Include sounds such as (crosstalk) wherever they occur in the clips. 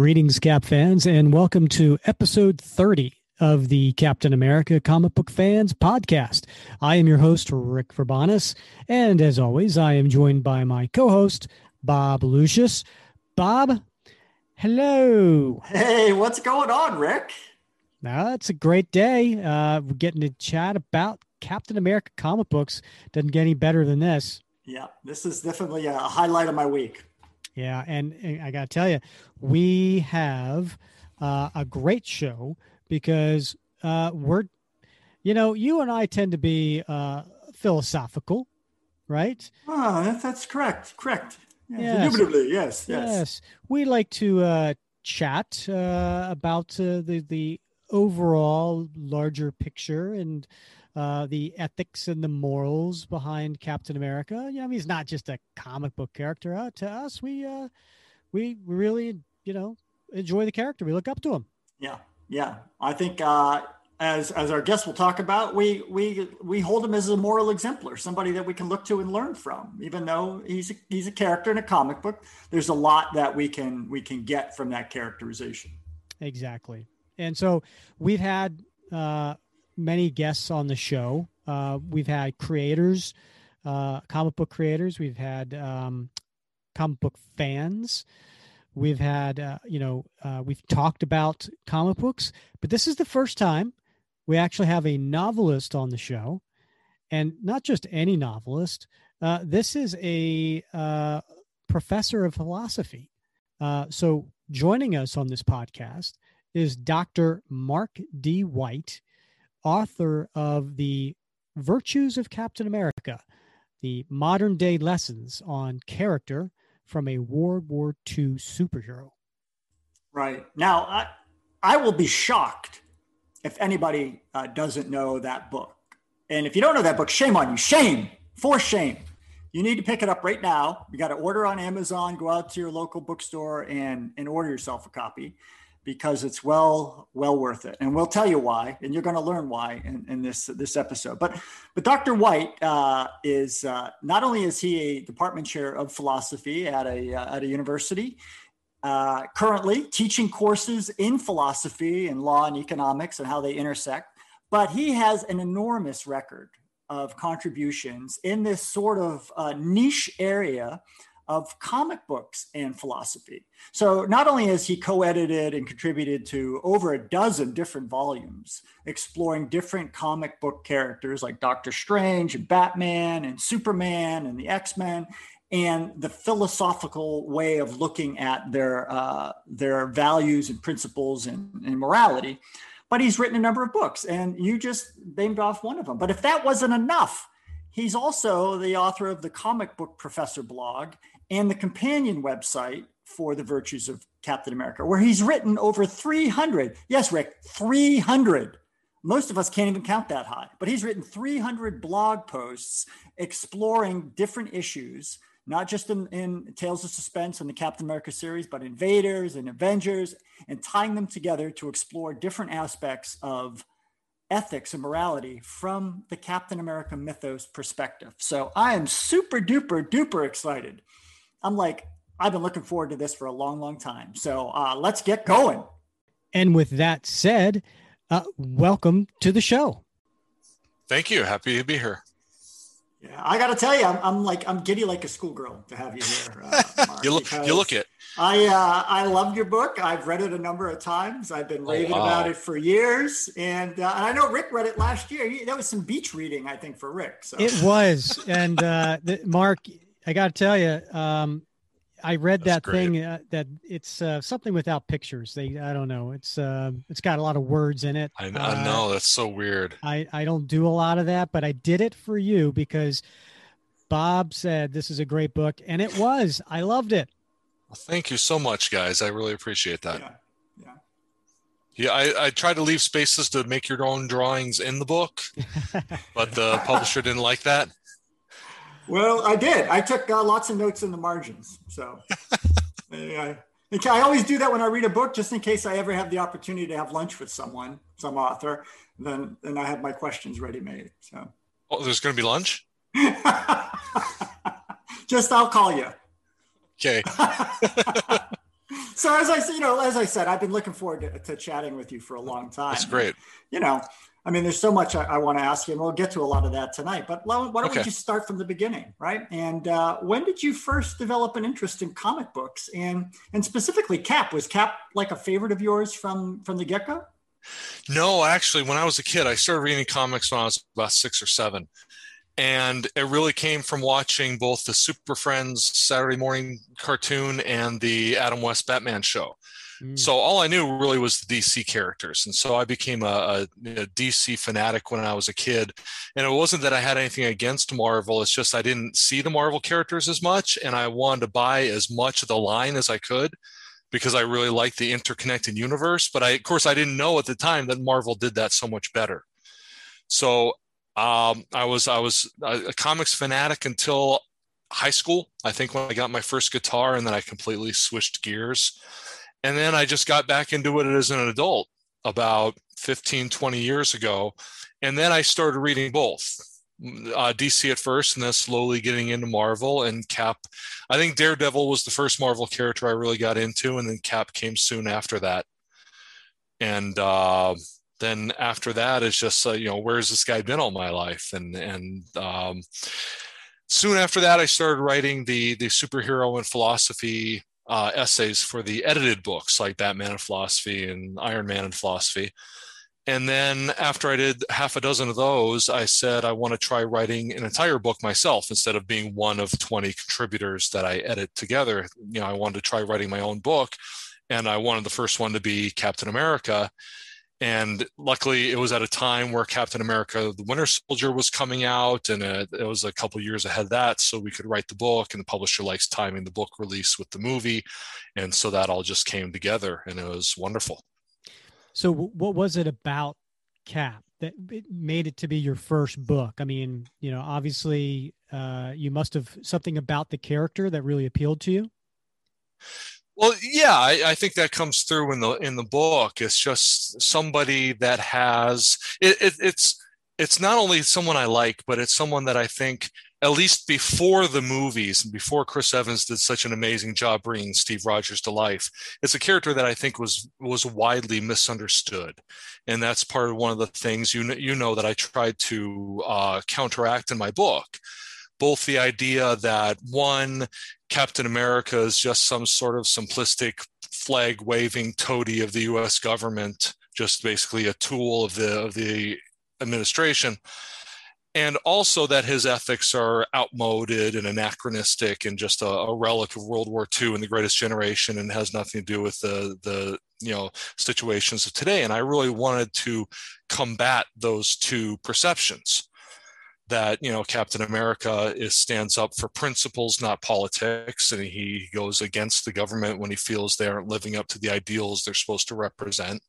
Greetings, Cap fans, and welcome to episode 30 of the Captain America Comic Book Fans podcast. I am your host, Rick Verbanis, and as always, I am joined by my co host, Bob Lucius. Bob, hello. Hey, what's going on, Rick? Uh, it's a great day. Uh, we're getting to chat about Captain America comic books. Doesn't get any better than this. Yeah, this is definitely a highlight of my week. Yeah, and, and I got to tell you, we have uh, a great show because uh, we're, you know, you and I tend to be uh, philosophical, right? Oh, that's correct. Correct. Yes. Indubitably, yes, yes. Yes. We like to uh, chat uh, about uh, the the overall larger picture and uh, the ethics and the morals behind Captain America. You know, I mean, he's not just a comic book character. Uh, to us, we uh, we really, you know, enjoy the character. We look up to him. Yeah, yeah. I think uh, as as our guest will talk about, we we we hold him as a moral exemplar, somebody that we can look to and learn from. Even though he's a, he's a character in a comic book, there's a lot that we can we can get from that characterization. Exactly. And so we've had uh, many guests on the show. Uh, we've had creators, uh, comic book creators. We've had um, comic book fans. We've had, uh, you know, uh, we've talked about comic books, but this is the first time we actually have a novelist on the show, and not just any novelist. Uh, this is a uh, professor of philosophy. so joining us on this podcast is Dr. Mark D. White author of The Virtues of Captain America, the modern day lessons on character from a World War II superhero. Right. Now, I, I will be shocked if anybody uh, doesn't know that book. And if you don't know that book, shame on you. Shame, for shame. You need to pick it up right now. You got to order on Amazon, go out to your local bookstore and, and order yourself a copy because it's well well worth it. And we'll tell you why and you're going to learn why in, in, this this episode. But but dr white uh, is uh, not only is he a department chair of philosophy at a uh, at a university uh, currently teaching courses in philosophy and law and economics and how they intersect but he has an enormous record of contributions in this sort of uh, niche area of comic books and philosophy. So not only has he co-edited and contributed to over a dozen different volumes exploring different comic book characters like Doctor Strange and Batman and Superman and the X-Men and the philosophical way of looking at their uh, their values and principles and, and morality. But he's written a number of books, and you just named off one of them. But if that wasn't enough, He's also the author of the Comic Book Professor blog and the companion website for the virtues of Captain America, where he's written over 300. Yes, Rick, 300. Most of us can't even count that high, but he's written 300 blog posts exploring different issues, not just in, in Tales of Suspense and the Captain America series, but Invaders and Avengers, and tying them together to explore different aspects of ethics and morality from the Captain America mythos perspective. So I am super duper duper excited I'm like, I've been looking forward to this for a long, long time. So uh, let's get going. And with that said, uh, welcome to the show. Thank you. Happy to be here. Yeah, I got to tell you, I'm, I'm, like I'm giddy like a schoolgirl to have you here. Uh, (laughs) you look, you look it. I uh, I loved your book. I've read it a number of times. I've been oh, raving oh, wow. about it for years, and, uh, and I know Rick read it last year. That was some beach reading, I think, for Rick. So it was, (laughs) and uh, the, Mark, I got to tell you, um, I read That's that great. thing uh, that it's uh, something without pictures. They, I don't know. It's uh, it's got a lot of words in it. I, I know that's so weird. I I don't do a lot of that, but I did it for you because Bob said this is a great book, and it was. I loved it. Well, thank you so much, guys. I really appreciate that. Yeah. Yeah. Yeah, I, I tried to leave spaces to make your own drawings in the book, (laughs) but the publisher didn't like that. Well, I did. I took uh, lots of notes in the margins. So (laughs) I, I always do that when I read a book, just in case I ever have the opportunity to have lunch with someone, some author. Then, then I have my questions ready made. So. Oh, there's going to be lunch. (laughs) Just I'll call you. Okay. (laughs) so as I you know, as I said, I've been looking forward to, to, chatting with you for a long time. That's great. You know, I mean, there's so much I, I want to ask you, and we'll get to a lot of that tonight. But why don't okay. we just start from the beginning, right? And uh, when did you first develop an interest in comic books, and and specifically Cap? Was Cap like a favorite of yours from from the get go? No, actually, when I was a kid, I started reading comics when I was about six or seven. And it really came from watching both the Super Friends Saturday morning cartoon and the Adam West Batman show. Mm. So all I knew really was the DC characters, and so I became a, a, DC fanatic when I was a kid. And it wasn't that I had anything against Marvel; it's just I didn't see the Marvel characters as much, and I wanted to buy as much of the line as I could because I really liked the interconnected universe. But I, of course, I didn't know at the time that Marvel did that so much better. So um, I was I was a comics fanatic until high school. I think when I got my first guitar, and then I completely switched gears. And then I just got back into it as an adult about 15, 20 years ago. And then I started reading both uh, DC at first, and then slowly getting into Marvel and Cap. I think Daredevil was the first Marvel character I really got into, and then Cap came soon after that. And uh, then after that, it's just uh, you know where's this guy been all my life? And and um, soon after that, I started writing the the superhero and philosophy uh, essays for the edited books like Batman and Philosophy and Iron Man and Philosophy. And then after I did half a dozen of those, I said I want to try writing an entire book myself instead of being one of 20 contributors that I edit together. You know, I wanted to try writing my own book, and I wanted the first one to be Captain America. And luckily, it was at a time where Captain America: The Winter Soldier was coming out, and uh, it was a couple years ahead of that, so we could write the book. And the publisher likes timing the book release with the movie, and so that all just came together, and it was wonderful. So, what was it about Cap that made it to be your first book? I mean, you know, obviously, uh, you must have something about the character that really appealed to you. Well, yeah, I, I, think that comes through in the in the book. It's just somebody that has it, it, it's it's not only someone I like, but it's someone that I think at least before the movies and before Chris Evans did such an amazing job bringing Steve Rogers to life, it's a character that I think was was widely misunderstood, and that's part of one of the things you know, you know that I tried to uh, counteract in my book. Both the idea that one Captain America is just some sort of simplistic flag waving toady of the U.S. government, just basically a tool of the of the administration and also that his ethics are outmoded and anachronistic and just a, a, relic of World War II and the Greatest Generation and has nothing to do with the the you know situations of today. And I really wanted to combat those two perceptions that you know Captain America is stands up for principles, not politics, and he goes against the government when he feels they aren't living up to the ideals they're supposed to represent.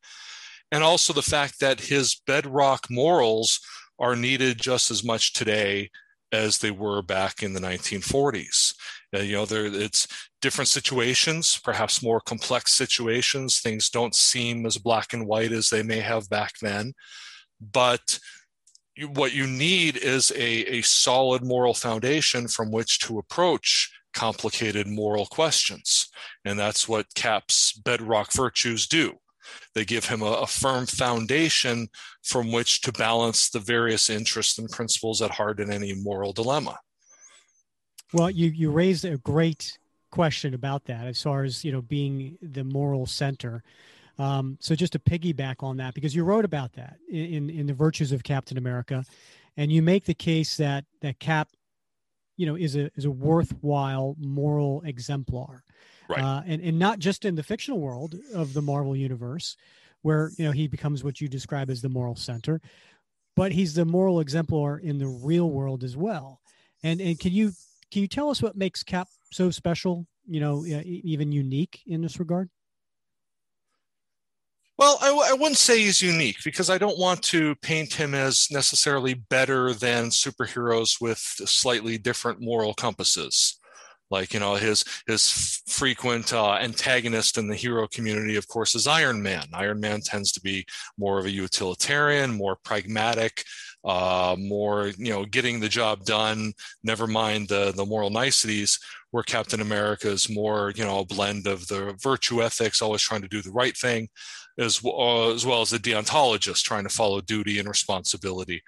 And also the fact that his bedrock morals are needed just as much today as they were back in the 1940s. Uh, you know, there it's different situations, perhaps more complex situations. Things don't seem as black and white as they may have back then, but what you need is a, a solid moral foundation from which to approach complicated moral questions. And that's what CAP's bedrock virtues do. They give him a, a, firm foundation from which to balance the various interests and principles at heart in any moral dilemma. Well, you you raised a great question about that as far as you know being the moral center. Um, so just to piggyback on that, because you wrote about that in, in the virtues of Captain America, and you make the case that that Cap, you know, is a is a worthwhile moral exemplar right. uh, and and not just in the fictional world of the Marvel universe, where you know he becomes what you describe as the moral center, but he's the moral exemplar in the real world as well. And and can you can you tell us what makes Cap so special? You know, even unique in this regard. Well, I w- I wouldn't say he's unique because I don't want to paint him as necessarily better than superheroes with slightly different moral compasses. Like you know his his frequent uh, antagonist in the hero community of course is iron man. Iron man tends to be more of a utilitarian more pragmatic uh, more you know getting the job done never mind the the moral niceties where captain america is more you know a blend of the virtue ethics always trying to do the right thing as, uh, as well as the deontologist trying to follow duty and responsibility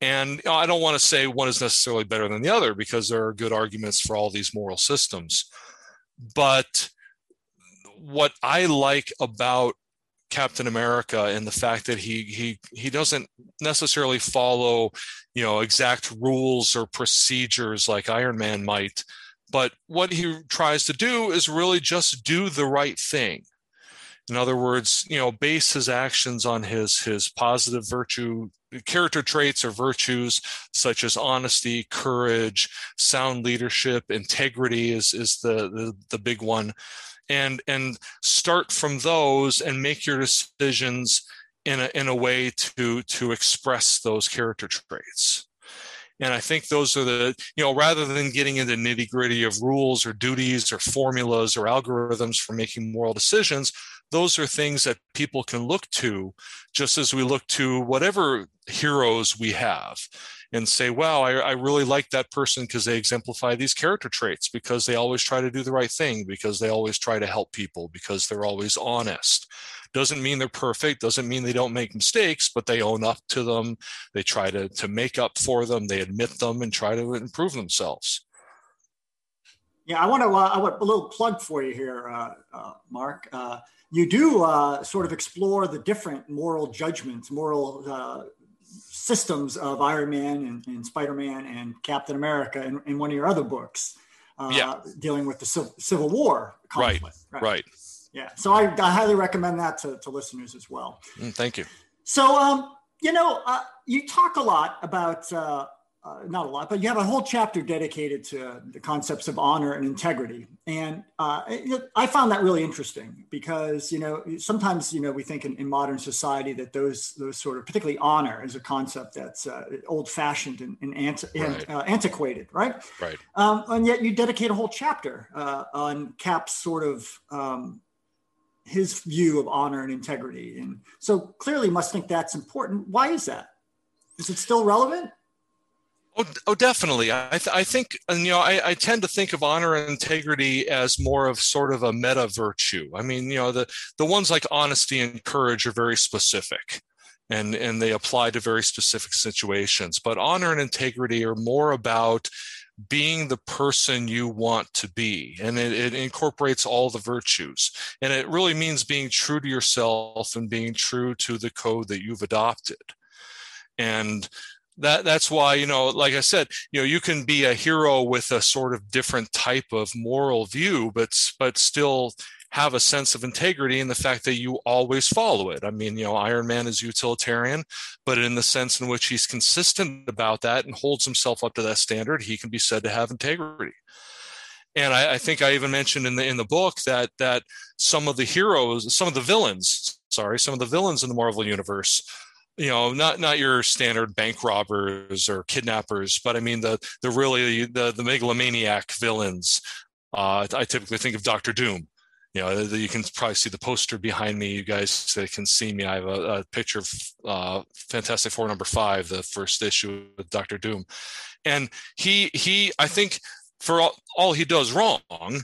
and you know, i don't want to say one is necessarily better than the other because there are good arguments for all these moral systems but what i like about Captain America and the fact that he he he doesn't necessarily follow, you know, exact rules or procedures like Iron Man might, but what he tries to do is really just do the right thing. In other words, you know, base his actions on his his positive virtue character traits or virtues such as honesty, courage, sound leadership, integrity is is the the, the big one. And and start from those and make your decisions in a, in a way to to express those character traits. And i think those are the you know rather than getting into nitty gritty of rules or duties or formulas or algorithms for making moral decisions those are things that people can look to just as we look to whatever heroes we have and say, wow, I, I really like that person because they exemplify these character traits, because they always try to do the right thing, because they always try to help people, because they're always honest. Doesn't mean they're perfect, doesn't mean they don't make mistakes, but they own up to them. They try to, to make up for them, they admit them and try to improve themselves. Yeah, I want to. Uh, I want a little plug for you here, uh, uh, Mark. Uh, you do uh, sort of explore the different moral judgments, moral uh, systems of Iron Man and, and Spider Man and Captain America in, in, one of your other books, uh, yeah. dealing with the Civil War conflict. Right, right. right. Yeah. So I, I, highly recommend that to, to listeners as well. Mm, thank you. So, um, you know, uh, you talk a lot about uh, not a lot, but you have a whole chapter dedicated to the concepts of honor and integrity. And uh, it, I found that really interesting because, you know, sometimes, you know, we think in, in, modern society that those, those sort of, particularly honor is a concept that's uh, old fashioned and, and, anti- right. and uh, antiquated, right? Right. Um, and yet you dedicate a whole chapter uh, on Cap's sort of um, his view of honor and integrity. And so clearly must think that's important. Why is that? Is it still relevant? Oh, oh definitely. I, th- I think, and, you know, I, I tend to think of honor and integrity as more of sort of a meta virtue. I mean, you know, the, the ones like honesty and courage are very specific and, and they apply to very specific situations. But honor and integrity are more about being the person you want to be. And it, it, incorporates all the virtues. And it really means being true to yourself and being true to the code that you've adopted. And that that's why you know like i said you know you can be a hero with a sort of different type of moral view but but still have a sense of integrity in the fact that you always follow it. I mean, you know, Iron Man is utilitarian, but in the sense in which he's consistent about that and holds himself up to that standard, he can be said to have integrity. And I, I think I even mentioned in the in the book that that some of the heroes, some of the villains, sorry, some of the villains in the Marvel universe you know not not your standard bank robbers or kidnappers but i mean the the really the the megalomaniac villains. Uh, i typically think of dr doom. You know you can probably see the poster behind me. You guys can see me i have a, a picture of uh, fantastic four number five the first issue with dr doom. And he he i think for all, all, he does wrong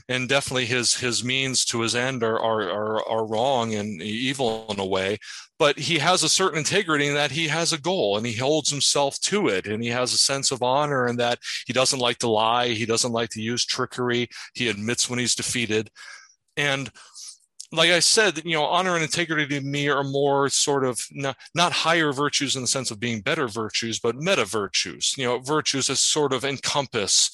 and definitely his his means to his end are, are are are wrong and evil in a way but he has a certain integrity in that he has a goal and he holds himself to it and he has a sense of honor and that he doesn't like to lie he doesn't like to use trickery he admits when he's defeated and like I said, you know, honor and integrity to me are more sort of not, not higher virtues in the sense of being better virtues, but meta virtues. You know, virtues that sort of encompass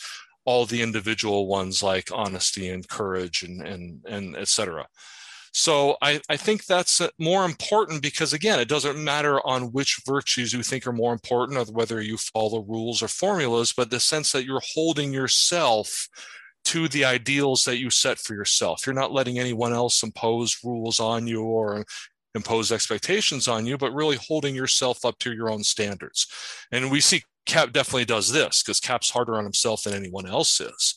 all the individual ones like honesty and courage and and and etc. So I, I think that's uh, more important because again, it doesn't matter on which virtues you think are more important or whether you follow rules or formulas, but the sense that you're holding yourself to the ideals that you set for yourself. You're not letting anyone else impose rules on you or impose expectations on you, but really holding yourself up to your own standards. And we see Cap definitely does this because Cap's harder on himself than anyone else is.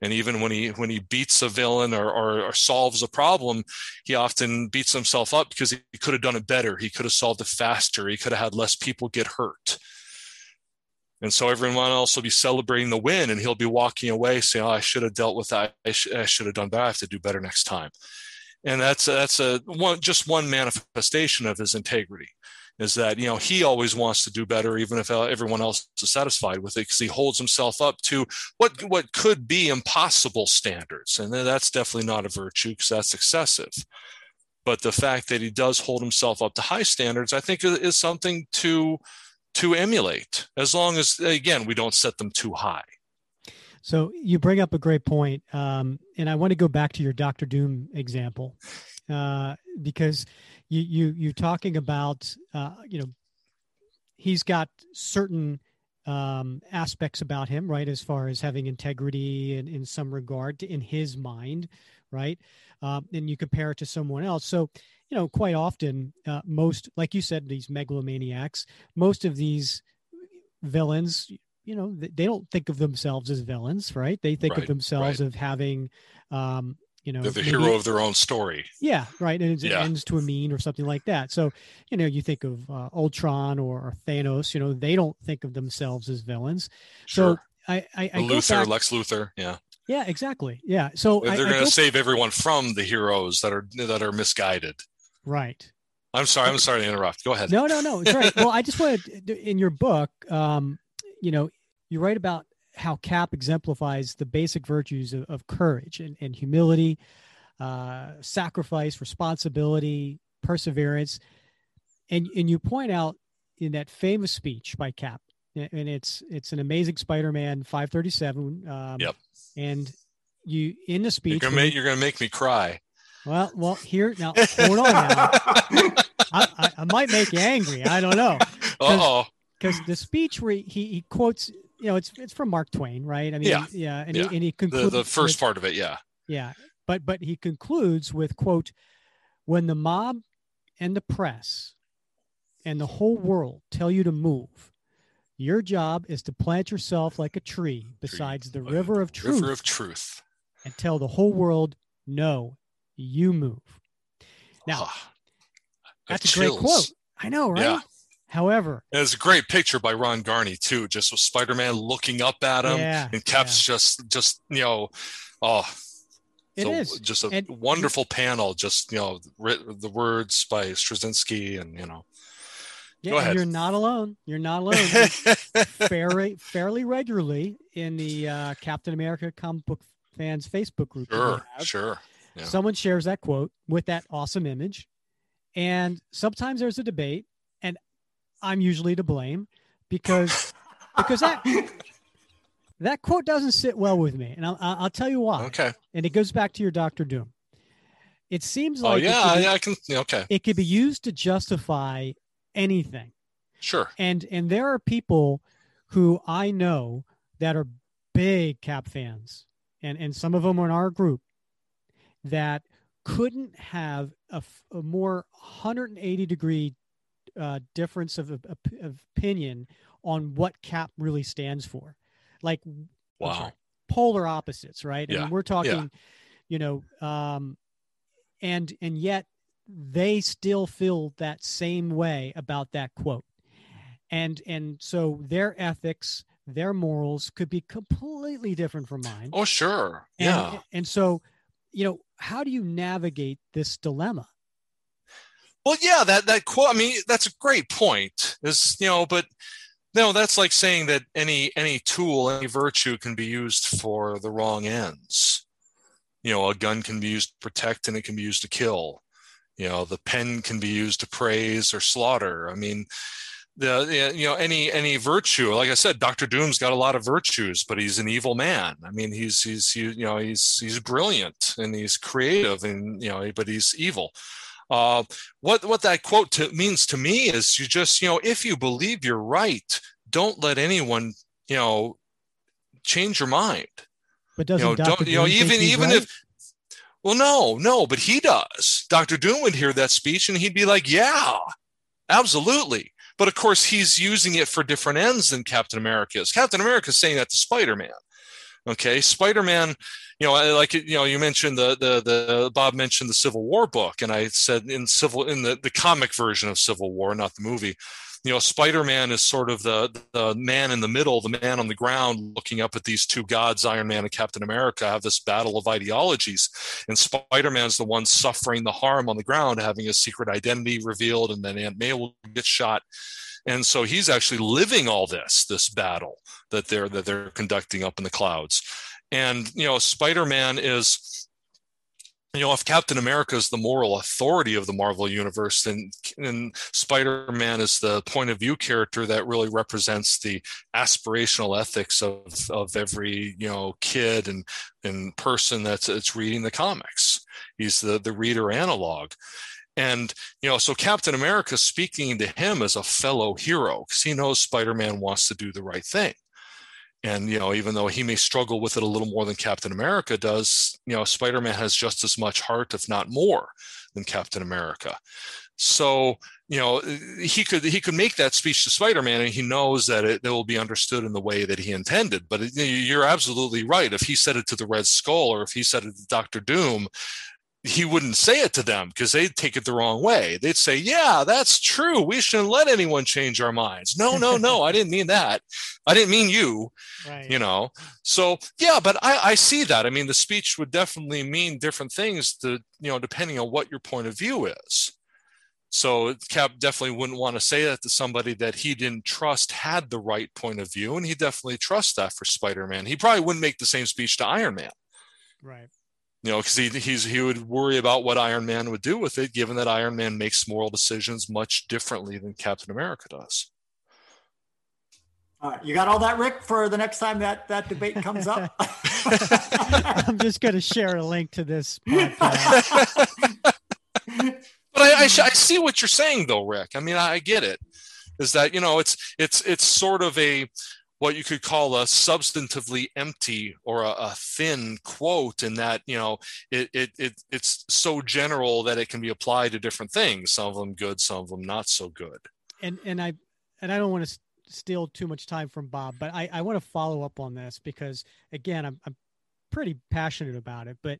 And even when he when he beats a villain or, or, or solves a problem, he often beats himself up because he, he could have done it better. He could have solved it faster. He could have had less people get hurt. And so everyone else will be celebrating the win, and he'll be walking away saying, "Oh, I should have dealt with that. I, sh- I should have done better. I have to do better next time." And that's that's a one just one manifestation of his integrity is that you know he always wants to do better even if everyone else is satisfied with it because he holds himself up to what what could be impossible standards. And that's definitely not a virtue because that's excessive. But the fact that he does hold himself up to high standards i think is something to to emulate as long as again we don't set them too high. So you bring up a great point um, and i want to go back to your dr doom example uh, because you you you talking about uh, you know he's got certain um, aspects about him, right, as far as having integrity in, in some regard to, in his mind, right? Um, and you compare it to someone else. So, you know, quite often, uh, most, like you said, these megalomaniacs, most of these villains, you know, they don't think of themselves as villains, right? They think right, of themselves right. of having um, you know they're the maybe, hero of their own story. Yeah right and it yeah. ends to a mean or something like that. So you know you think of uh, ultron or, or, thanos you know they don't think of themselves as villains. Sure. so i i, I luther back, lex luthor yeah. Yeah exactly. Yeah so they're, going to save everyone from the heroes that are that are misguided. Right. I'm sorry i'm sorry to interrupt. Go ahead. No no no it's right. (laughs) Well i just wanted in your book um you know you write about how Cap exemplifies the basic virtues of, of courage and, and humility, uh, sacrifice, responsibility, perseverance. And, and you point out in that famous speech by Cap, and it's it's an amazing Spider-Man 537. Um, yep. And you in the speech, you're gonna, make, you're gonna make me cry. Well, well, here now, hold on now. (laughs) I, I, I, might make you angry. I don't know. oh. Because the speech where he, he quotes you know, it's it's from Mark Twain, right? I mean, yeah, yeah, and, yeah. He, and he concludes the, the first with, part of it, yeah, yeah, but but he concludes with quote, "When the mob and the press and the whole world tell you to move, your job is to plant yourself like a tree besides the river of truth, river of truth, and tell the whole world, no, you move." Now, oh, that's a great quote. I know, right? Yeah. However, it's a great picture by Ron Garney too, just with Spider-Man looking up at him, yeah, and Cap's yeah. just, just you know, oh, it so is just a and, wonderful panel. Just you know, the words by Straczynski, and you know, yeah, Go ahead. You're not alone. You're not alone. (laughs) fairly, fairly regularly in the uh, Captain America comic book fans Facebook group. Sure, sure. Yeah. Someone shares that quote with that awesome image, and sometimes there's a debate I'm usually to blame because because that (laughs) that quote doesn't sit well with me, and I'll, I'll tell you why. Okay. And it goes back to your Doctor Doom. It seems oh, like oh yeah, be, I can. Okay. It could be used to justify anything. Sure. And and there are people who I know that are big Cap fans, and and some of them are in our group that couldn't have a, a more 180 degree uh, difference of, of, opinion on what CAP really stands for. Like, wow, sorry, polar opposites, right? Yeah. And we're talking, yeah. you know, um, and and yet they still feel that same way about that quote, and and so their ethics, their morals could be completely different from mine. Oh, sure, and, yeah, and so, you know, how do you navigate this dilemma? Well, yeah, that that quote. I mean, that's a great point. Is you know, but no, that's like saying that any any tool, any virtue can be used for the wrong ends. You know, a gun can be used to protect, and it can be used to kill. You know, the pen can be used to praise or slaughter. I mean, the you know any any virtue like i said dr doom's got a lot of virtues but he's an evil man i mean he's he's he, you know he's he's brilliant and he's creative and you know but he's evil uh, what what that quote to, means to me is you just you know if you believe you're right, don't let anyone you know change your mind. But doesn't you know, Dr. you know even even right? if well no no but he does. Dr. Doom would hear that speech and he'd be like yeah absolutely. But of course, he's using it for different ends than Captain America is. Captain America is saying that to Spider Man. Okay, Spider Man you know, like you know, you mentioned the the the Bob mentioned the Civil War book, and I said in civil in the the comic version of Civil War, not the movie, you know, Spider-Man is sort of the the man in the middle, the man on the ground, looking up at these two gods, Iron Man and Captain America, have this battle of ideologies, and Spider-Man's the one suffering the harm on the ground, having his secret identity revealed, and then Aunt May will get shot and so he's actually living all this this battle that they're that they're conducting up in the clouds and you know spider-man is you know, if Captain America is the moral authority of the Marvel universe, then, then Spider-Man is the point of view character that really represents the aspirational ethics of, of every, you know, kid and, and person that's, that's reading the comics. He's the, the reader analog. And, you know, so Captain America speaking to him as a fellow hero because he knows Spider Man wants to do the right thing. And, you know, even though he may struggle with it a little more than Captain America does, you know, Spider Man has just as much heart, if not more, than Captain America. So, you know, he could he could make that speech to Spider-Man, and he knows that it, it will be understood in the way that he intended. But it, you're absolutely right. If he said it to the Red Skull, or if he said it to Doctor Doom, he wouldn't say it to them because they'd take it the wrong way. They'd say, Yeah, that's true. We shouldn't let anyone change our minds. No, no, no, I didn't mean that. I didn't mean you. (laughs) Right. You know, so yeah, but I, I see that. I mean, the speech would definitely mean different things to, you know, depending on what your point of view is. So Cap definitely wouldn't want to say that to somebody that he didn't trust had the right point of view. And he definitely trusts that for Spider-Man. He probably wouldn't make the same speech to Iron Man. Right you know, because he he's he would worry about what Iron Man would do with it, given that Iron Man makes moral decisions much differently than Captain America does. All right, you got all that, Rick, for the next time that that debate comes up. (laughs) (laughs) I'm just going to share a link to this (laughs) but I, I, I see what you're saying, though, Rick. I mean, I get it. Is that you know, it's it's it's sort of a what you could call a substantively empty or a, a, thin quote in that you know it, it, it it's so general that it can be applied to different things some of them good some of them not so good. And and i and i don't want to steal too much time from bob but i i want to follow up on this because again i'm, I'm pretty passionate about it but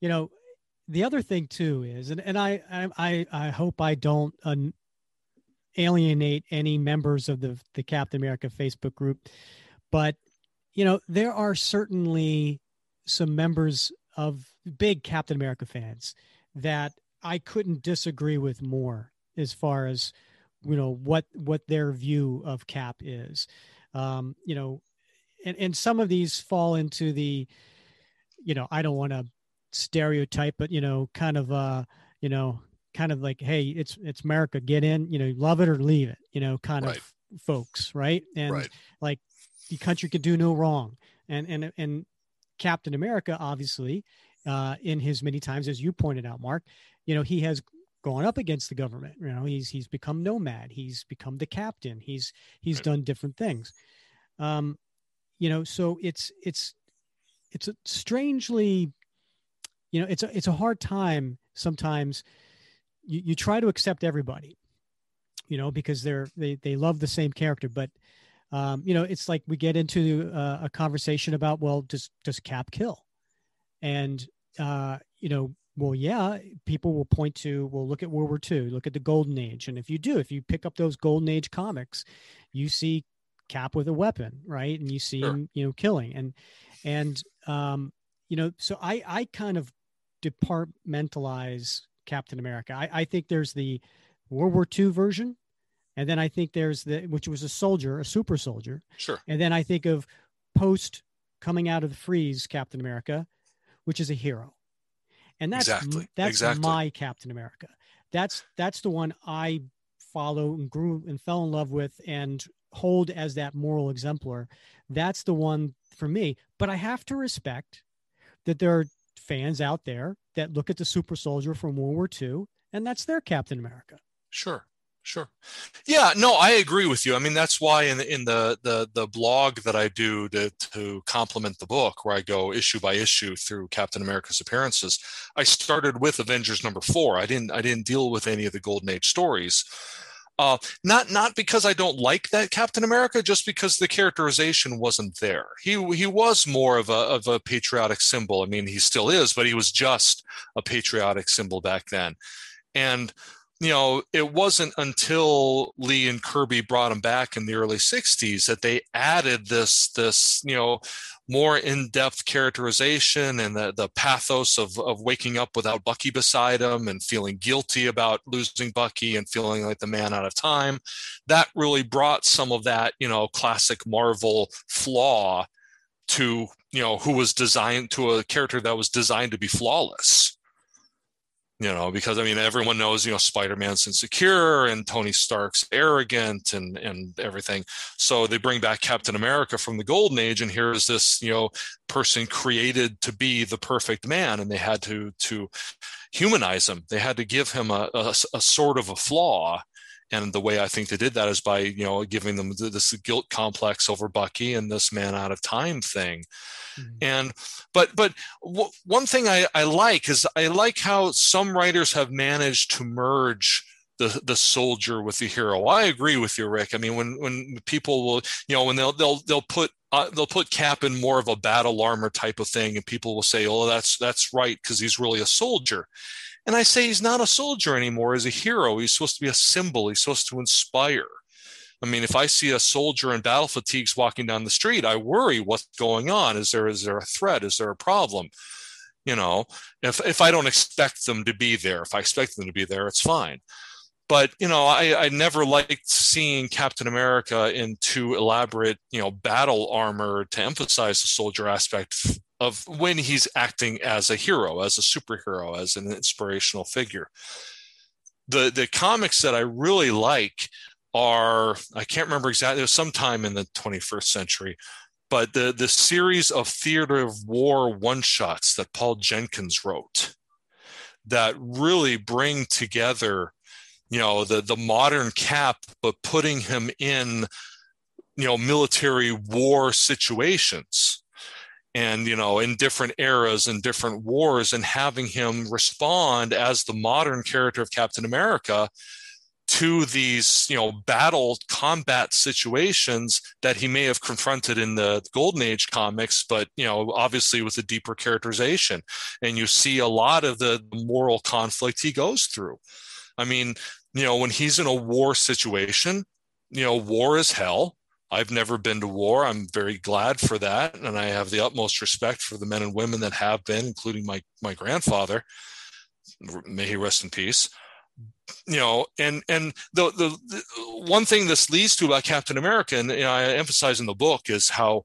you know the other thing too is and, and I, I i hope i don't alienate any members of the the Captain America Facebook group, but you know there are certainly some members of big Captain America fans that I couldn't disagree with more as far as you know what what their view of Cap is. Um, you know, and and some of these fall into the, you know, I don't want to stereotype, but you know, kind of uh, you know, kind of like, hey, it's it's America, get in, you know, love it or leave it, you know, kind right. of folks, right? And right. like the country could do no wrong. And and and Captain America, obviously, uh, in his many times, as you pointed out, Mark, you know, he has gone up against the government. You know, he's he's become nomad. He's become the captain. He's he's right. done different things. Um, you know, so it's it's it's a strangely, you know, it's a it's a hard time sometimes you, you try to accept everybody, you know, because they're they they love the same character, but um, you know, it's like we get into uh, a conversation about well, does does Cap kill? And uh, you know, well, yeah, people will point to well, look at World War II, look at the Golden Age, and if you do, if you pick up those Golden Age comics, you see Cap with a weapon, right? And you see sure. him, you know, killing and and um, you know, so I I kind of departmentalize Captain America. I, I think there's the World War II version, and then I think there's the which was a soldier, a super soldier. Sure. And then I think of post coming out of the freeze Captain America, which is a hero. And that's exactly. that's exactly. my Captain America. That's that's the one I follow and grew and fell in love with and hold as that moral exemplar. That's the one for me. But I have to respect that there are fans out there that look at the super soldier from World War II, and that's their Captain America. Sure. Sure. Yeah, no, I agree with you. I mean, that's why in the in the the, the blog that I do to to complement the book, where I go issue by issue through Captain America's appearances, I started with Avengers number four. I didn't I didn't deal with any of the Golden Age stories. Uh, not not because I don't like that Captain America, just because the characterization wasn't there. He he was more of a of a patriotic symbol. I mean, he still is, but he was just a patriotic symbol back then. And you know, it wasn't until Lee and Kirby brought him back in the early 60s that they added this, this, you know, more in-depth characterization and the, the pathos of, of waking up without Bucky beside him and feeling guilty about losing Bucky and feeling like the man out of time. That really brought some of that, you know, classic Marvel flaw to, you know, who was designed to a character that was designed to be flawless you know because i mean everyone knows you know spider-man's insecure and tony stark's arrogant and and everything. So they bring back captain america from the golden age and here's this you know person created to be the perfect man and they had to to humanize him. They had to give him a, a, a sort of a flaw. And the way I think they did that is by you know giving them this guilt complex over Bucky and this man out of time thing. Mm-hmm. And but but w- one thing I, I like is I like how some writers have managed to merge the the soldier with the hero. I agree with you, Rick. I mean, when when people will, you know, when they'll they'll they'll put uh, they'll put Cap in more of a battle armor type of thing, and people will say, "Oh, that's that's right," because he's really a soldier. And I say he's not a soldier anymore. He's a hero. He's supposed to be a symbol. He's supposed to inspire. I mean, if I see a soldier in battle fatigues walking down the street, I worry what's going on. Is there is there a threat? Is there a problem? You know, if if I don't expect them to be there, if I expect them to be there, it's fine. But you know, I, I never liked seeing Captain America in too elaborate, you know, battle armor to emphasize the soldier aspect of when he's acting as a hero, as a superhero, as an inspirational figure. The the comics that I really like are I can't remember exactly. It was sometime in the 21st century, but the the series of theater of war one shots that Paul Jenkins wrote that really bring together, you know, the the modern Cap, but putting him in, you know, military war situations and you know in different eras and different wars and having him respond as the modern character of captain america to these you know battle combat situations that he may have confronted in the golden age comics but you know obviously with a deeper characterization. And you see a lot of the moral conflict he goes through. I mean you know when he's in a war situation you know war is hell. I've never been to war. I'm very glad for that, and I have the utmost respect for the men and women that have been, including my my grandfather. May he rest in peace you know, and and the, the, the one thing this leads to about Captain America, and you know, I emphasize in the book, is how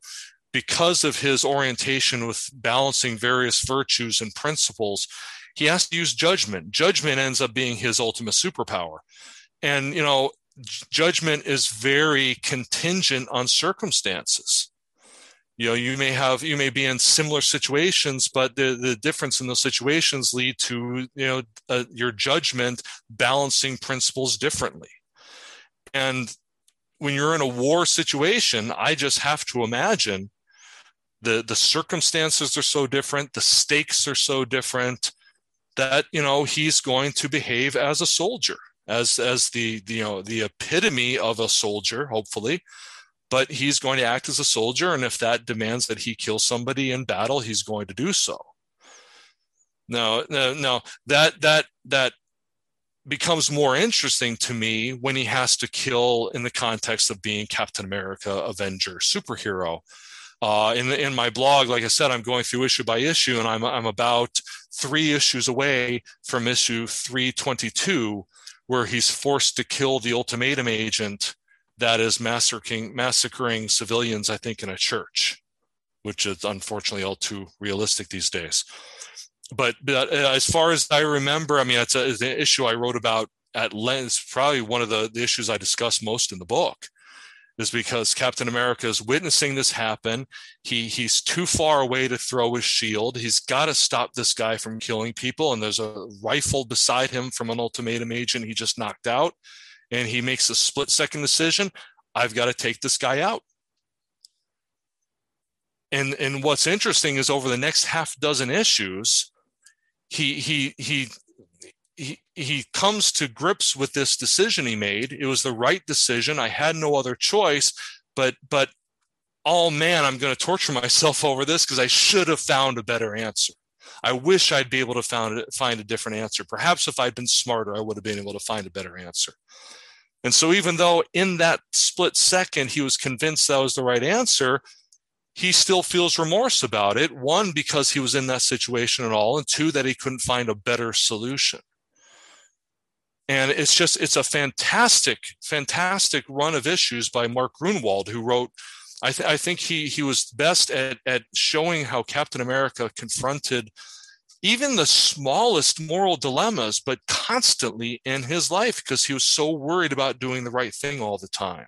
because of his orientation with balancing various virtues and principles, he has to use judgment. Judgment ends up being his ultimate superpower, and you know, judgment is very contingent on circumstances you know you may have you may be in similar situations but the the difference in those situations lead to you know uh, your judgment balancing principles differently. And when you're in a war situation i just have to imagine the the circumstances are so different the stakes are so different that you know he's going to behave as a soldier as as the, the you know the epitome of a soldier hopefully but he's going to act as a soldier and if that demands that he kill somebody in battle he's going to do so. No no no that that that becomes more interesting to me when he has to kill in the context of being captain america avenger superhero. Uh, in, in my blog, like I said, I'm going through issue by issue, and I'm, I'm about three issues away from issue 322, where he's forced to kill the ultimatum agent that is massacring massacring civilians, I think, in a church, which is unfortunately all too realistic these days. But, but uh, as far as I remember, I mean, it's, a, it's an issue I wrote about at length. Probably one of the, the issues I discuss most in the book is because Captain America is witnessing this happen. He he's too far away to throw his shield. He's got to stop this guy from killing people. And there's a rifle beside him from an ultimatum agent he just knocked out and he makes a split second decision I've got to take this guy out. And and what's interesting is over the next half dozen issues, he he he he he comes to grips with this decision he made. It was the right decision. I had no other choice, but but oh man, I'm going to torture myself over this because I should have found a better answer. I wish I'd be able to find find a different answer. Perhaps if I'd been smarter, I would have been able to find a better answer. And so, even though in that split second he was convinced that was the right answer, he still feels remorse about it. One, because he was in that situation at all, and two, that he couldn't find a better solution. And it's just, it's a fantastic, fantastic run of issues by Mark Gruenwald, who wrote, I, th- I think he, he was best at, at showing how Captain America confronted even the smallest moral dilemmas, but constantly in his life because he was so worried about doing the right thing all the time.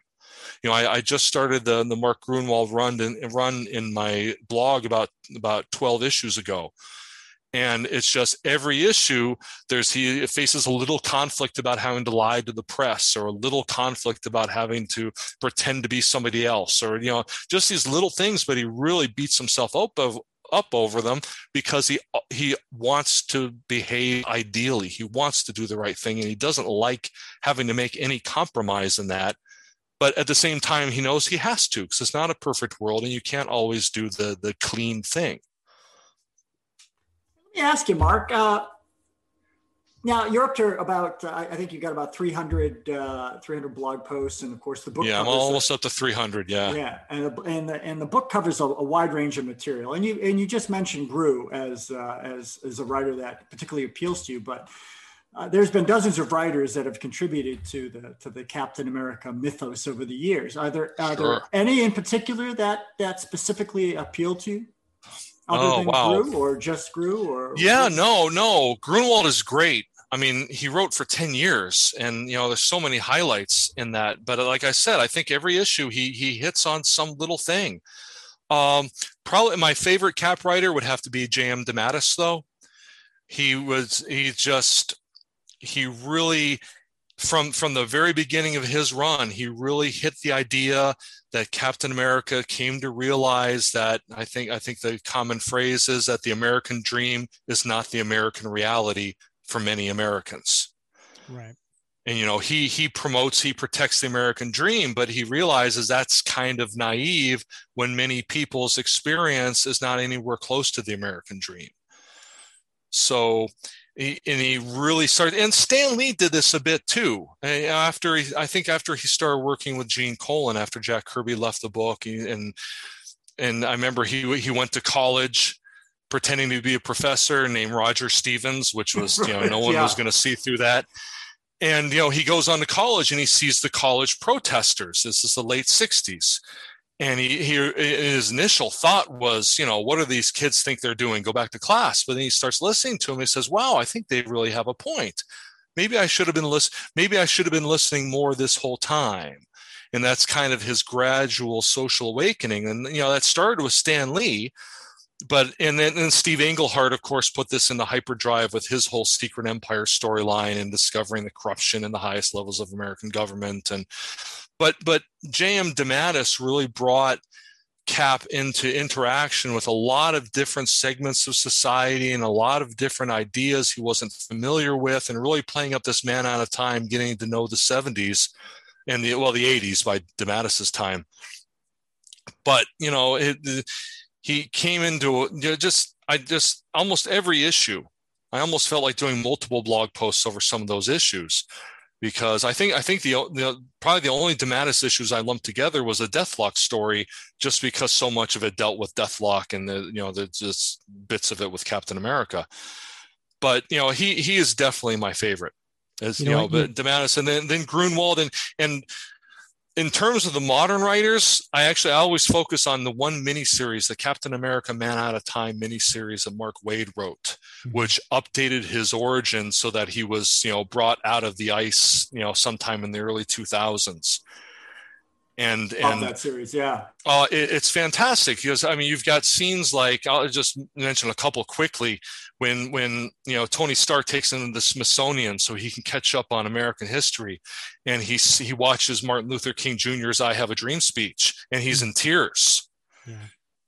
You know, I, I just started the the Mark Gruenwald run in, run in my blog about about 12 issues ago and it's just every issue there's he faces a little conflict about having to lie to the press or a little conflict about having to pretend to be somebody else or you know just these little things but he really beats himself up of, up over them because he he wants to behave ideally. He wants to do the right thing and he doesn't like having to make any compromise in that. But at the same time he knows he has to because it's not a perfect world and you can't always do the the clean thing me ask you mark uh, now you're up to about uh, i think you've got about 300 uh, 300 blog posts and of course the book yeah i'm almost up to 300 yeah yeah and the, and the, and the book covers a, a, wide range of material and you and you just mentioned Gru as uh, as as a writer that particularly appeals to you but uh, there's been dozens of writers that have contributed to the to the Captain America mythos over the years. Are there are sure. there any in particular that that specifically appeal to you? Other oh, than wow. Gru or just Gru or Yeah, no, no. Gruenwald is great. I mean, he wrote for 10 years and you know, there's so many highlights in that. But like I said, I think every issue he he hits on some little thing. Um, probably my favorite cap writer would have to be J.M. DeMatteis, though. He was he just he really from from the very beginning of his run he really hit the idea that captain america came to realize that i think i think the common phrase is that the american dream is not the american reality for many americans. Right. And you know he he promotes he protects the american dream but he realizes that's kind of naive when many people's experience is not anywhere close to the american dream. So he, and he really started and stan lee did this a bit too. After he, i think after he started working with gene colan after jack kirby left the book and and i remember he he went to college pretending to be a professor named roger stevens which was you know (laughs) no one yeah. was going to see through that. And you know he goes on to college and he sees the college protesters. This is the late 60s and he, he his initial thought was you know what do these kids think they're doing? Go back to class. But then he starts listening to him. He says wow i think they really have a point. Maybe i should have been list- maybe i should have been listening more this whole time. And that's kind of his gradual social awakening. And you know that started with stan lee. But and then and Steve Englehart, of course, put this in the hyperdrive with his whole secret empire storyline and discovering the corruption in the highest levels of American government. And but but J.M. DeMatteis really brought Cap into interaction with a lot of different segments of society and a lot of different ideas he wasn't familiar with, and really playing up this man out of time, getting to know the 70s and the well the 80s by DeMatteis's time. But you know, it, he came into you know, just I just almost every issue. I almost felt like doing multiple blog posts over some of those issues because I think I think the, the probably the only DeMatteis issues I lumped together was a Deathlok story, just because so much of it dealt with Deathlok and the you know the just bits of it with Captain America. But you know he he is definitely my favorite, as you, you know, know but DeMatteis and then then Gruenwald and and in terms of the modern writers, I actually I always focus on the one miniseries, the Captain America Man Out of Time miniseries that Mark Waid wrote, mm-hmm. which updated his origin so that he was, you know, brought out of the ice, you know, sometime in the early 2000s and and that series yeah. Uh, it, it's fantastic because i mean you've got scenes like i'll just mention a couple quickly when when you know tony stark takes him to the smithsonian so he can catch up on american history. And he he watches martin luther king jr's i have a dream speech and he's in tears. Yeah.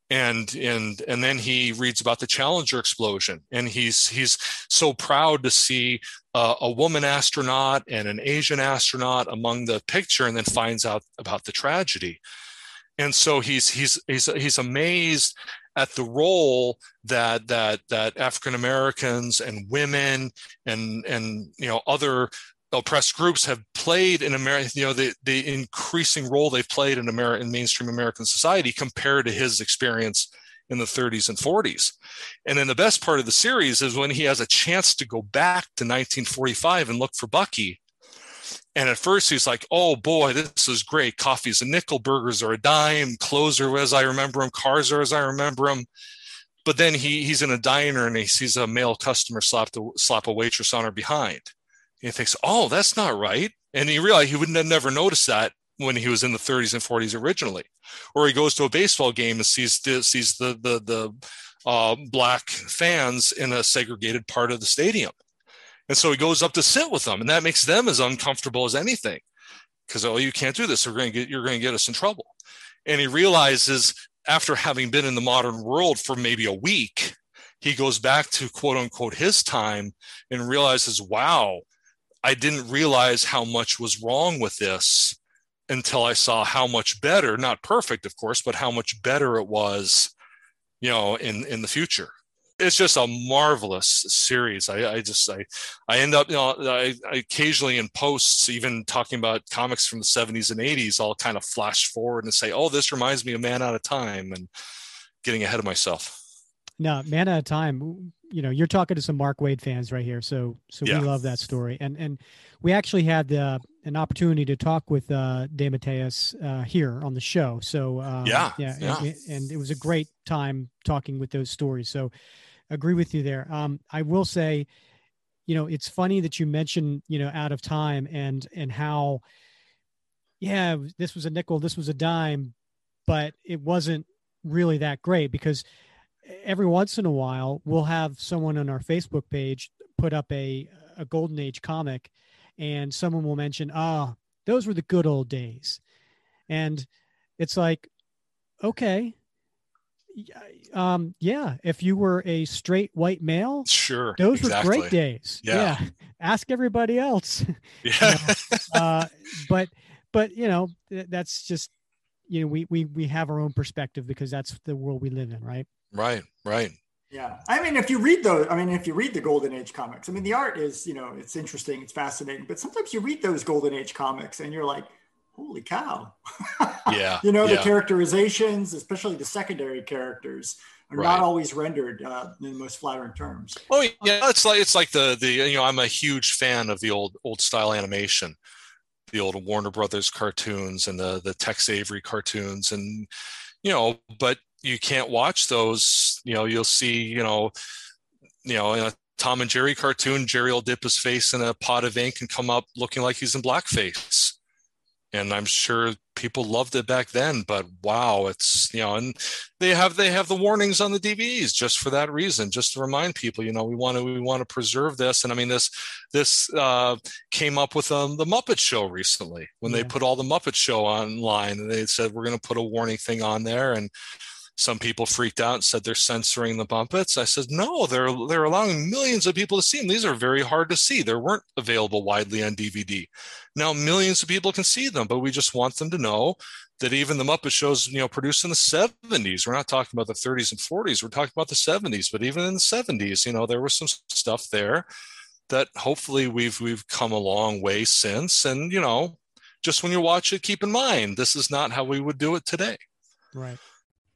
And and and then he reads about the Challenger explosion, and he's he's so proud to see uh, a woman astronaut and an Asian astronaut among the picture, and then finds out about the tragedy. And so he's he's he's he's amazed at the role that that that African Americans and women and and you know other oppressed groups have played in America, you know, the, the increasing role they've played in American mainstream American society compared to his experience in the 30s and 40s. And then the best part of the series is when he has a chance to go back to 1945 and look for Bucky. And at first he's like, oh boy, this is great. Coffee's a nickel, burgers are a dime, clothes are as I remember them, cars are as I remember them. But then he he's in a diner and he sees a male customer slap, the, slap a waitress on her behind. He thinks, oh, that's not right. And he realized he wouldn't have never noticed that when he was in the 30s and 40s originally. Or he goes to a baseball game and sees the, sees the the the uh, black fans in a segregated part of the stadium, and so he goes up to sit with them, and that makes them as uncomfortable as anything, because oh, you can't do this. We're going to get you're going to get us in trouble. And he realizes after having been in the modern world for maybe a week, he goes back to quote unquote his time and realizes, wow, I didn't realize how much was wrong with this until I saw how much better, not perfect, of course, but how much better it was, you know, in, in the future. It's just a marvelous series. I, I just, I, I end up, you know, I, I occasionally in posts, even talking about comics from the 70s and 80s, I'll kind of flash forward and say, oh, this reminds me of Man Out of Time and getting ahead of myself. No, Man Out of Time, you know, you're talking to some Mark Waid fans right here. So, so yeah. we love that story. And, and we actually had the, an opportunity to talk with uh, DeMatteis uh, here on the show. So um, yeah, yeah, yeah. And, and, it was a great time talking with those stories. So agree with you there. Um, I will say, you know, it's funny that you mentioned, you know, out of time and and how, yeah, this was a nickel, this was a dime, but it wasn't really that great because every once in a while we'll have someone on our Facebook page put up a a golden age comic and someone will mention, "Ah, oh, those were the good old days," and it's like, okay, um, yeah, if you were a straight white male, sure, those exactly. were great days. Yeah. yeah. ask everybody else. (laughs) Yeah, you know? (laughs) uh, but but you know that's just you know we we we have our own perspective because that's the world we live in, right? Right, right. Yeah, I mean, if you read those, I mean, if you read the Golden Age comics, I mean, the art is, you know, it's interesting, it's fascinating, but sometimes you read those Golden Age comics and you're like, holy cow. Yeah. (laughs) you know, yeah. the characterizations, especially the secondary characters, are right. not always rendered uh, in the most flattering terms. Oh yeah, it's like it's like the the you know I'm a huge fan of the old old style animation, the old Warner Brothers cartoons and the the Tex Avery cartoons and you know, but you can't watch those. You know, you'll see, you know, you know, in a Tom and Jerry cartoon, Jerry will dip his face in a pot of ink and come up looking like he's in blackface. And I'm sure people loved it back then, but wow, it's you know, and they have they have the warnings on the DVDs just for that reason, just to remind people, you know, we want to we want to preserve this. And I mean, this this uh, came up with um, the Muppet Show recently when yeah. they put all the Muppet Show online, and they said we're going to put a warning thing on there, and some people freaked out and said they're censoring the Muppets. I said, no, they're they're allowing millions of people to see them. These are very hard to see. They weren't available widely on DVD. Now millions of people can see them, but we just want them to know that even the Muppet shows, you know, produced in the 70s. We're not talking about the 30s and 40s. We're talking about the 70s. But even in the 70s, you know, there was some stuff there that hopefully we've we've come a long way since. And you know, just when you watch it, keep in mind this is not how we would do it today. Right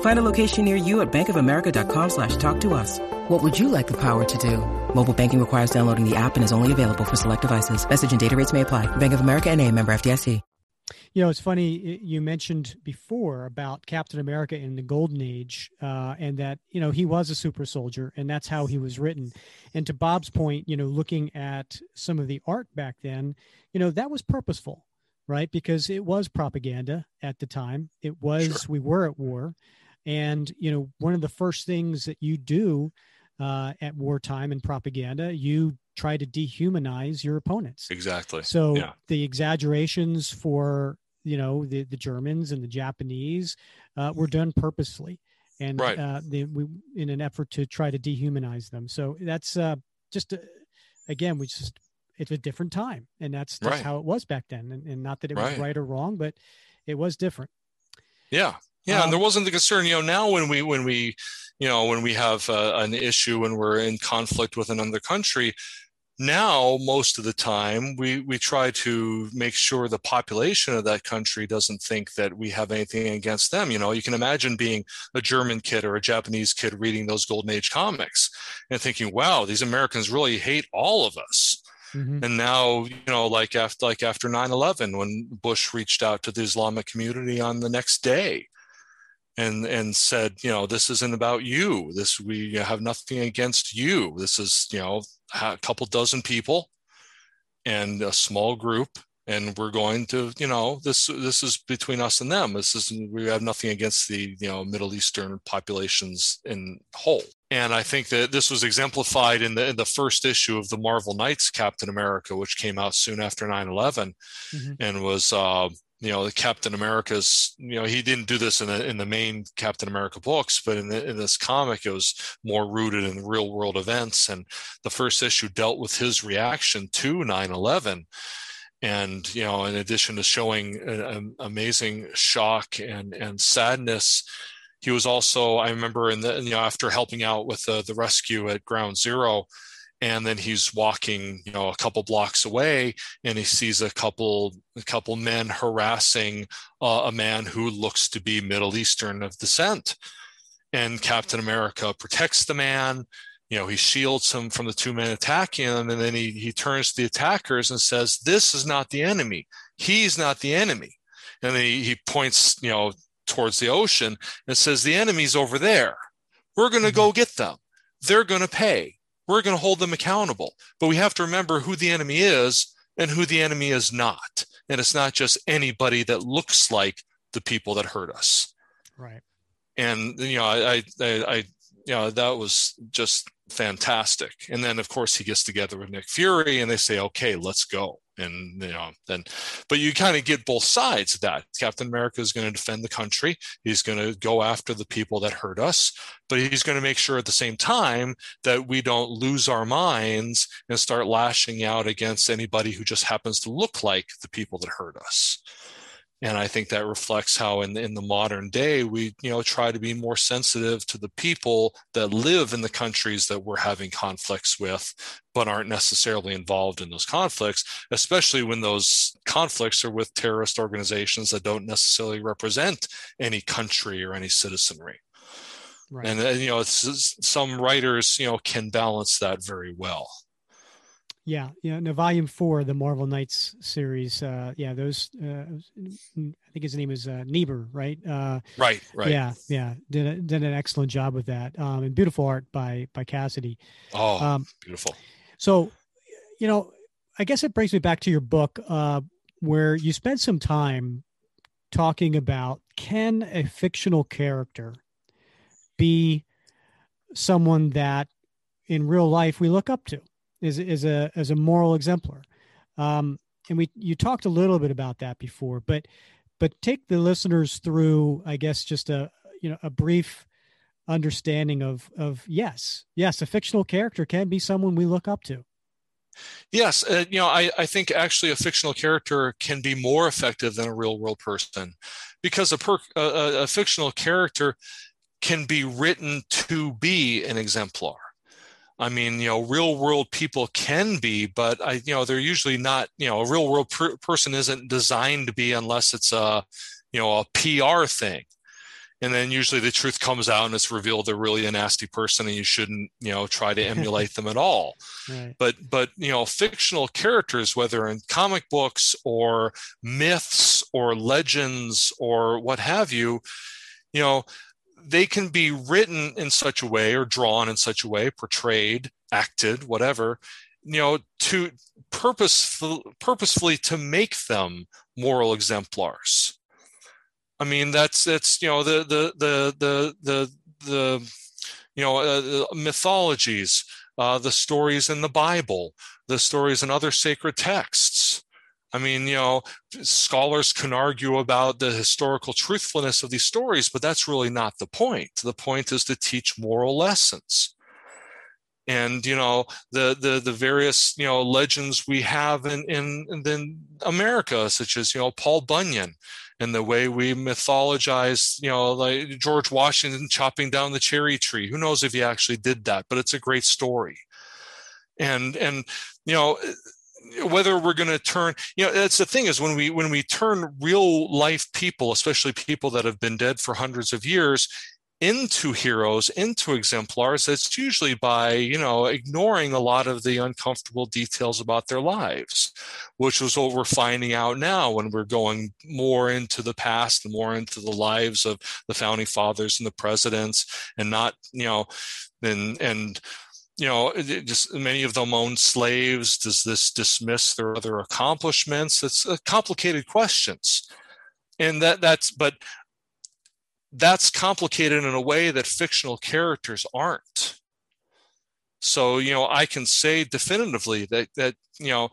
Find a location near you at bankofamerica.com slash talk to us. What would you like the power to do? Mobile banking requires downloading the app and is only available for select devices. Message and data rates may apply. Bank of America and a member FDIC. You know, it's funny you mentioned before about Captain America in the Golden Age, uh, and that you know he was a super soldier, and that's how he was written. And to Bob's point, you know, looking at some of the art back then, you know, that was purposeful, right? Because it was propaganda at the time. It was sure. we were at war, and you know, one of the first things that you do uh, at wartime and propaganda, you try to dehumanize your opponents. Exactly. So yeah. the exaggerations for you know the the Germans and the Japanese uh, were done purposely, and Right. uh, they, we in an effort to try to dehumanize them. So that's uh, just uh, again, we just it's a different time, and that's that's Right. how it was back then. And, and not that it was Right. right or wrong, but it was different. Yeah, yeah, Um, and there wasn't the concern. You know, now when we when we, you know, when we have uh, an issue and we're in conflict with another country, now most of the time we we try to make sure the population of that country doesn't think that we have anything against them. You know, you can imagine being a German kid or a Japanese kid reading those Golden Age comics and thinking, "Wow, these Americans really hate all of us." Mhm. and now you know like after like after 9-11 when bush reached out to the islamic community on the next day and and said you know this isn't about you. This we have nothing against you. This is you know a couple dozen people and a small group and we're going to you know this this is between us and them. This is we have nothing against the you know middle eastern populations in whole. And i think that this was exemplified in the in the first issue of the marvel knights captain america which came out soon after 9-11 Mhm. and was uh you know the captain america's you know he didn't do this in the in the main captain america books but in, the, in this comic it was more rooted in real world events. And the first issue dealt with his reaction to 9-11 and you know in addition to showing an, amazing shock and and sadness he was also i remember in the you know after helping out with the, the rescue at ground zero and then he's walking you know a couple blocks away and he sees a couple a couple men harassing uh, a man who looks to be middle eastern of descent. And captain america protects the man you know he shields him from the two men attacking him and then he, he turns to the attackers and says this is not the enemy. He's not the enemy. And then he, he points you know towards the ocean and says the enemy's over there. We're going to go get them. They're going to pay we're going to hold them accountable. But we have to remember who the enemy is and who the enemy is not. And it's not just anybody that looks like the people that hurt us. Right. and you know I, I i i you know that was just fantastic. And then of course he gets together with nick fury and they say okay let's go and you know then but you kind of get both sides of that. Captain america is going to defend the country. He's going to go after the people that hurt us but he's going to make sure at the same time that we don't lose our minds and start lashing out against anybody who just happens to look like the people that hurt us and I think that reflects how in in the modern day we you know try to be more sensitive to the people that live in the countries that we're having conflicts with but aren't necessarily involved in those conflicts especially when those conflicts are with terrorist organizations that don't necessarily represent any country or any citizenry Right. and uh, you know some writers you know can balance that very well Yeah, yeah. No, volume four, the Marvel Knights series. Uh, yeah, those. Uh, I think his name is uh, Ney Rieber, right? Uh, right right Yeah, yeah. Did a, did an excellent job with that. Um, and beautiful art by by Cassaday. oh Um, beautiful so, you know, I guess it brings me back to your book, uh, where you spent some time talking about can a fictional character be someone that in real life we look up to is is a as a moral exemplar um and we you talked a little bit about that before but but take the listeners through i guess just a you know a brief understanding of of yes yes a fictional character can be someone we look up to Yes, uh, you know, I, I think actually a fictional character can be more effective than a real world person because a, per, a, a- a fictional character can be written to be an exemplar. I mean, you know, real world people can be, but I, you know, they're usually not, you know, a real world per- person isn't designed to be unless it's a, you know, a PR thing. And then usually the truth comes out and it's revealed they're really a nasty person and you shouldn't, you know, try to (laughs) emulate them at all right but but you know fictional characters whether in comic books or myths or legends or what have you you know they can be written in such a way or drawn in such a way portrayed acted whatever you know to purposeful, purposefully to make them moral exemplars i mean that's that's you know the the the the the, the you know uh, mythologies uh, the stories in the Bible, the stories in other sacred texts. I mean, you know, scholars can argue about the historical truthfulness of these stories, but that's really not the point. The point is to teach moral lessons. And you know the the the various you know legends we have in in, in America, such as you know Paul Bunyan, and the way we mythologize, you know, like George Washington chopping down the cherry tree. Who knows if he actually did that? But it's a great story. And and you know whether we're going to turn you know that's the thing is when we when we turn real life people especially people that have been dead for hundreds of years into heroes into exemplars it's usually by you know ignoring a lot of the uncomfortable details about their lives which was what we're finding out now when we're going more into the past and more into the lives of the founding fathers and the presidents and not you know and and you know, just many of them own slaves. Does this dismiss their other accomplishments? It's uh, complicated questions, and that that's but that's complicated in a way that fictional characters aren't. So you know, I can say definitively that that you know,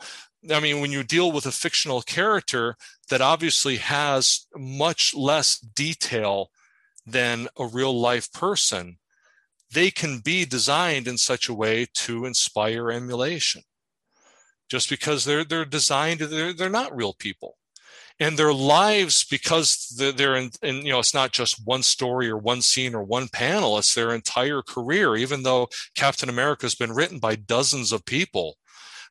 I mean, when you deal with a fictional character that obviously has much less detail than a real life person they can be designed in such a way to inspire emulation. Just because they're they're designed they're, they're not real people. And their lives because they're in, in, you know it's not just one story or one scene or one panel it's their entire career. Even though captain america has been written by dozens of people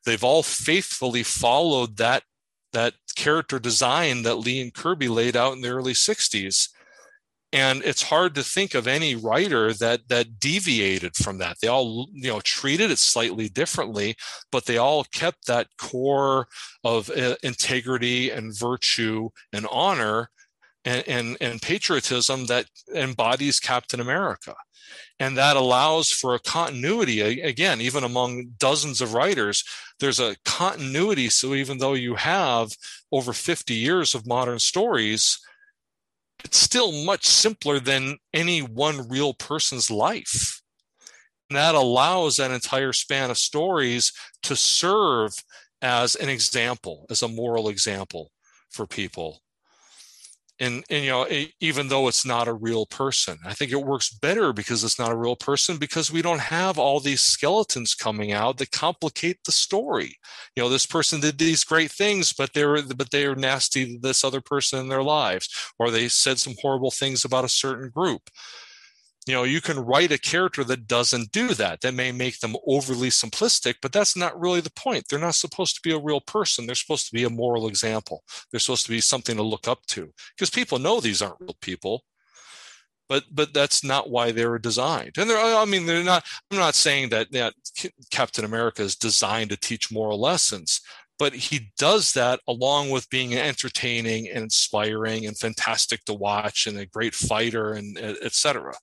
they've all faithfully followed that that character design that lee and kirby laid out in the early 60s and it's hard to think of any writer that that deviated from that. They all you know treated it slightly differently but they all kept that core of uh, integrity and virtue and honor and, and, and patriotism that embodies captain america. And that allows for a continuity again even among dozens of writers there's a continuity. So even though you have over 50 years of modern stories it's still much simpler than any one real person's life. And that allows that entire span of stories to serve as an example, as a moral example for people and, and you know even though it's not a real person i think it works better because it's not a real person because we don't have all these skeletons coming out that complicate the story. You know this person did these great things but they're but they are nasty to this other person in their lives or they said some horrible things about a certain group you know you can write a character that doesn't do that. That may make them overly simplistic but that's not really the point. They're not supposed to be a real person. They're supposed to be a moral example. They're supposed to be something to look up to because people know these aren't real people. But but that's not why they were designed. And they're i mean they're not i'm not saying that, that captain america is designed to teach moral lessons but he does that along with being entertaining and inspiring and fantastic to watch and a great fighter and etc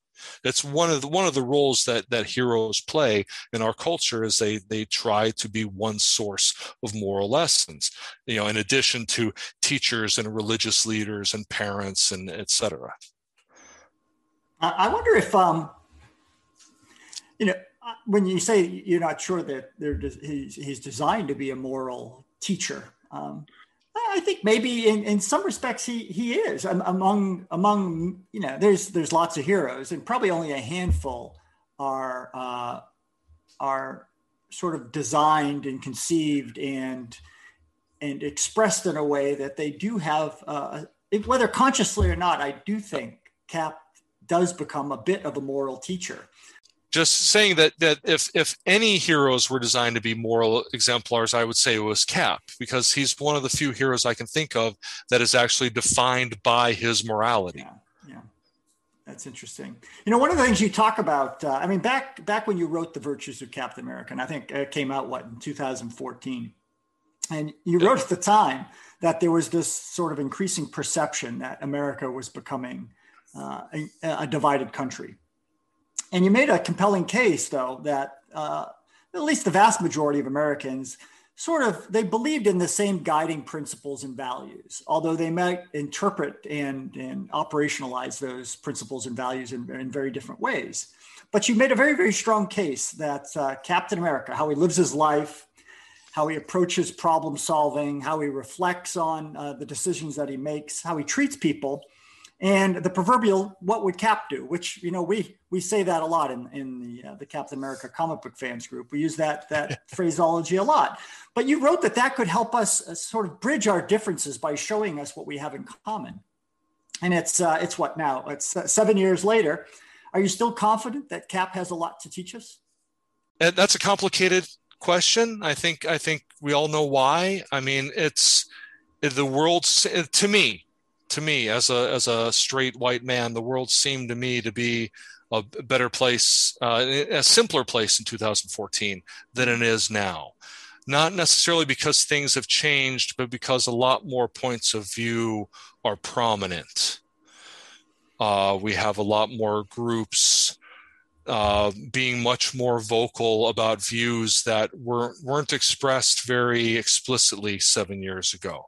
it's one of the one of the roles that that heroes play in our culture is they they try to be one source of moral lessons you know in addition to teachers and religious leaders and parents and etc i wonder if um you know uh, when you say you're not sure that they're he's, he's designed to be a moral teacher um, I think maybe in, in some respects he he is. Among among you know there's there's lots of heroes and probably only a handful are uh, are sort of designed and conceived and and expressed in a way that they do have uh, whether consciously or not I do think Cap does become a bit of a moral teacher just saying that that if if any heroes were designed to be moral exemplars, I would say it was Cap because he's one of the few heroes I can think of that is actually defined by his morality. Yeah, yeah. that's interesting. You know, one of the things you talk about, uh, I mean, back back when you wrote the Virtues of Captain America, and I think it came out what in 2014, and you wrote at the time that there was this sort of increasing perception that America was becoming uh, a, a divided country and you made a compelling case, though, that uh, at least the vast majority of Americans sort of they believed in the same guiding principles and values, although they might interpret and, and operationalize those principles and values in, in very different ways. But you made a very, very strong case that uh, Captain America, how he lives his life, how he approaches problem solving, how he reflects on uh, the decisions that he makes, how he treats people, and the proverbial "what would Cap do?" Which you know we we say that a lot in in the uh, the Captain America comic book fans group. We use that that (laughs) phraseology a lot. But you wrote that that could help us uh, sort of bridge our differences by showing us what we have in common. And it's uh, it's what now? It's uh, seven years later. Are you still confident that Cap has a lot to teach us? That's a complicated question. I think I think we all know why. I mean, it's the world to me to me as a as a straight white man the world seemed to me to be a better place uh, a simpler place in 2014 than it is now. Not necessarily because things have changed but because a lot more points of view are prominent. Uh, we have a lot more groups uh, being much more vocal about views that weren't, weren't expressed very explicitly seven years ago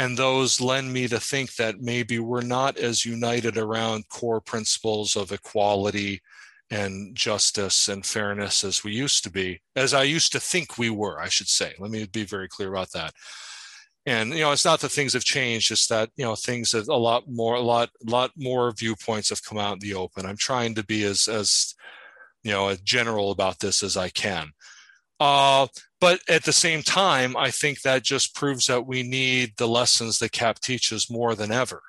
and those lend me to think that maybe we're not as united around core principles of equality and justice and fairness as we used to be, as I used to think we were, I should say. Let me be very clear about that. And you know, it's not that things have changed; it's that you know things have a lot more, a lot, lot more viewpoints have come out in the open. I'm trying to be as as you know, as general about this as I can. Uh, but at the same time, I think that just proves that we need the lessons that CAP teaches more than ever.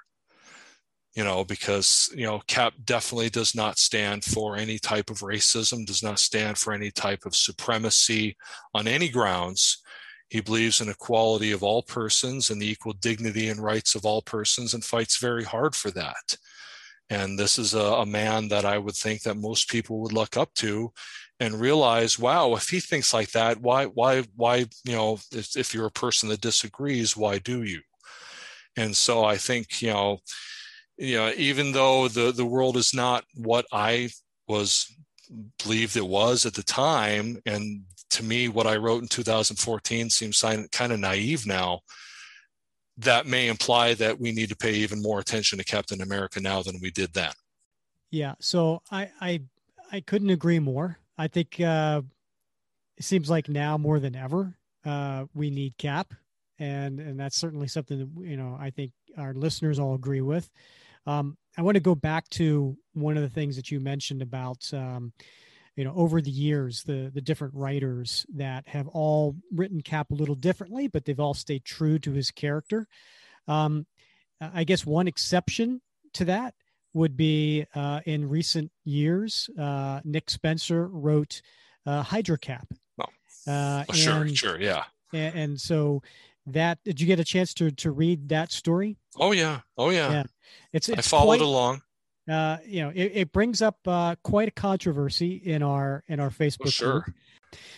You know, because, you know, CAP definitely does not stand for any type of racism, does not stand for any type of supremacy on any grounds. He believes in equality of all persons and the equal dignity and rights of all persons and fights very hard for that. And this is a, a man that I would think that most people would look up to and realize, wow, if he thinks like that, why, why, why, you know, if, if you're a person that disagrees, why do you? And so I think, you know, you know, even though the the world is not what I was believed it was at the time, and to me, what I wrote in 2014 seems kind of naive now. That may imply that we need to pay even more attention to Captain America now than we did then. Yeah, so I I I couldn't agree more. I think uh, it seems like now more than ever uh, we need cap, and and that's certainly something that you know I think our listeners all agree with. Um, I want to go back to one of the things that you mentioned about um, you know over the years the the different writers that have all written cap a little differently but they've all stayed true to his character um, i guess one exception to that would be uh, in recent years, uh, Nick Spencer wrote uh, Hydra Cap. Oh, uh, sure, and, sure, yeah. And, and, so that did you get a chance to to read that story? Oh yeah, oh yeah. Yeah, it's, it's I followed quite, along. Uh, you know, it, it brings up uh, quite a controversy in our in our Facebook. Oh, sure. Group.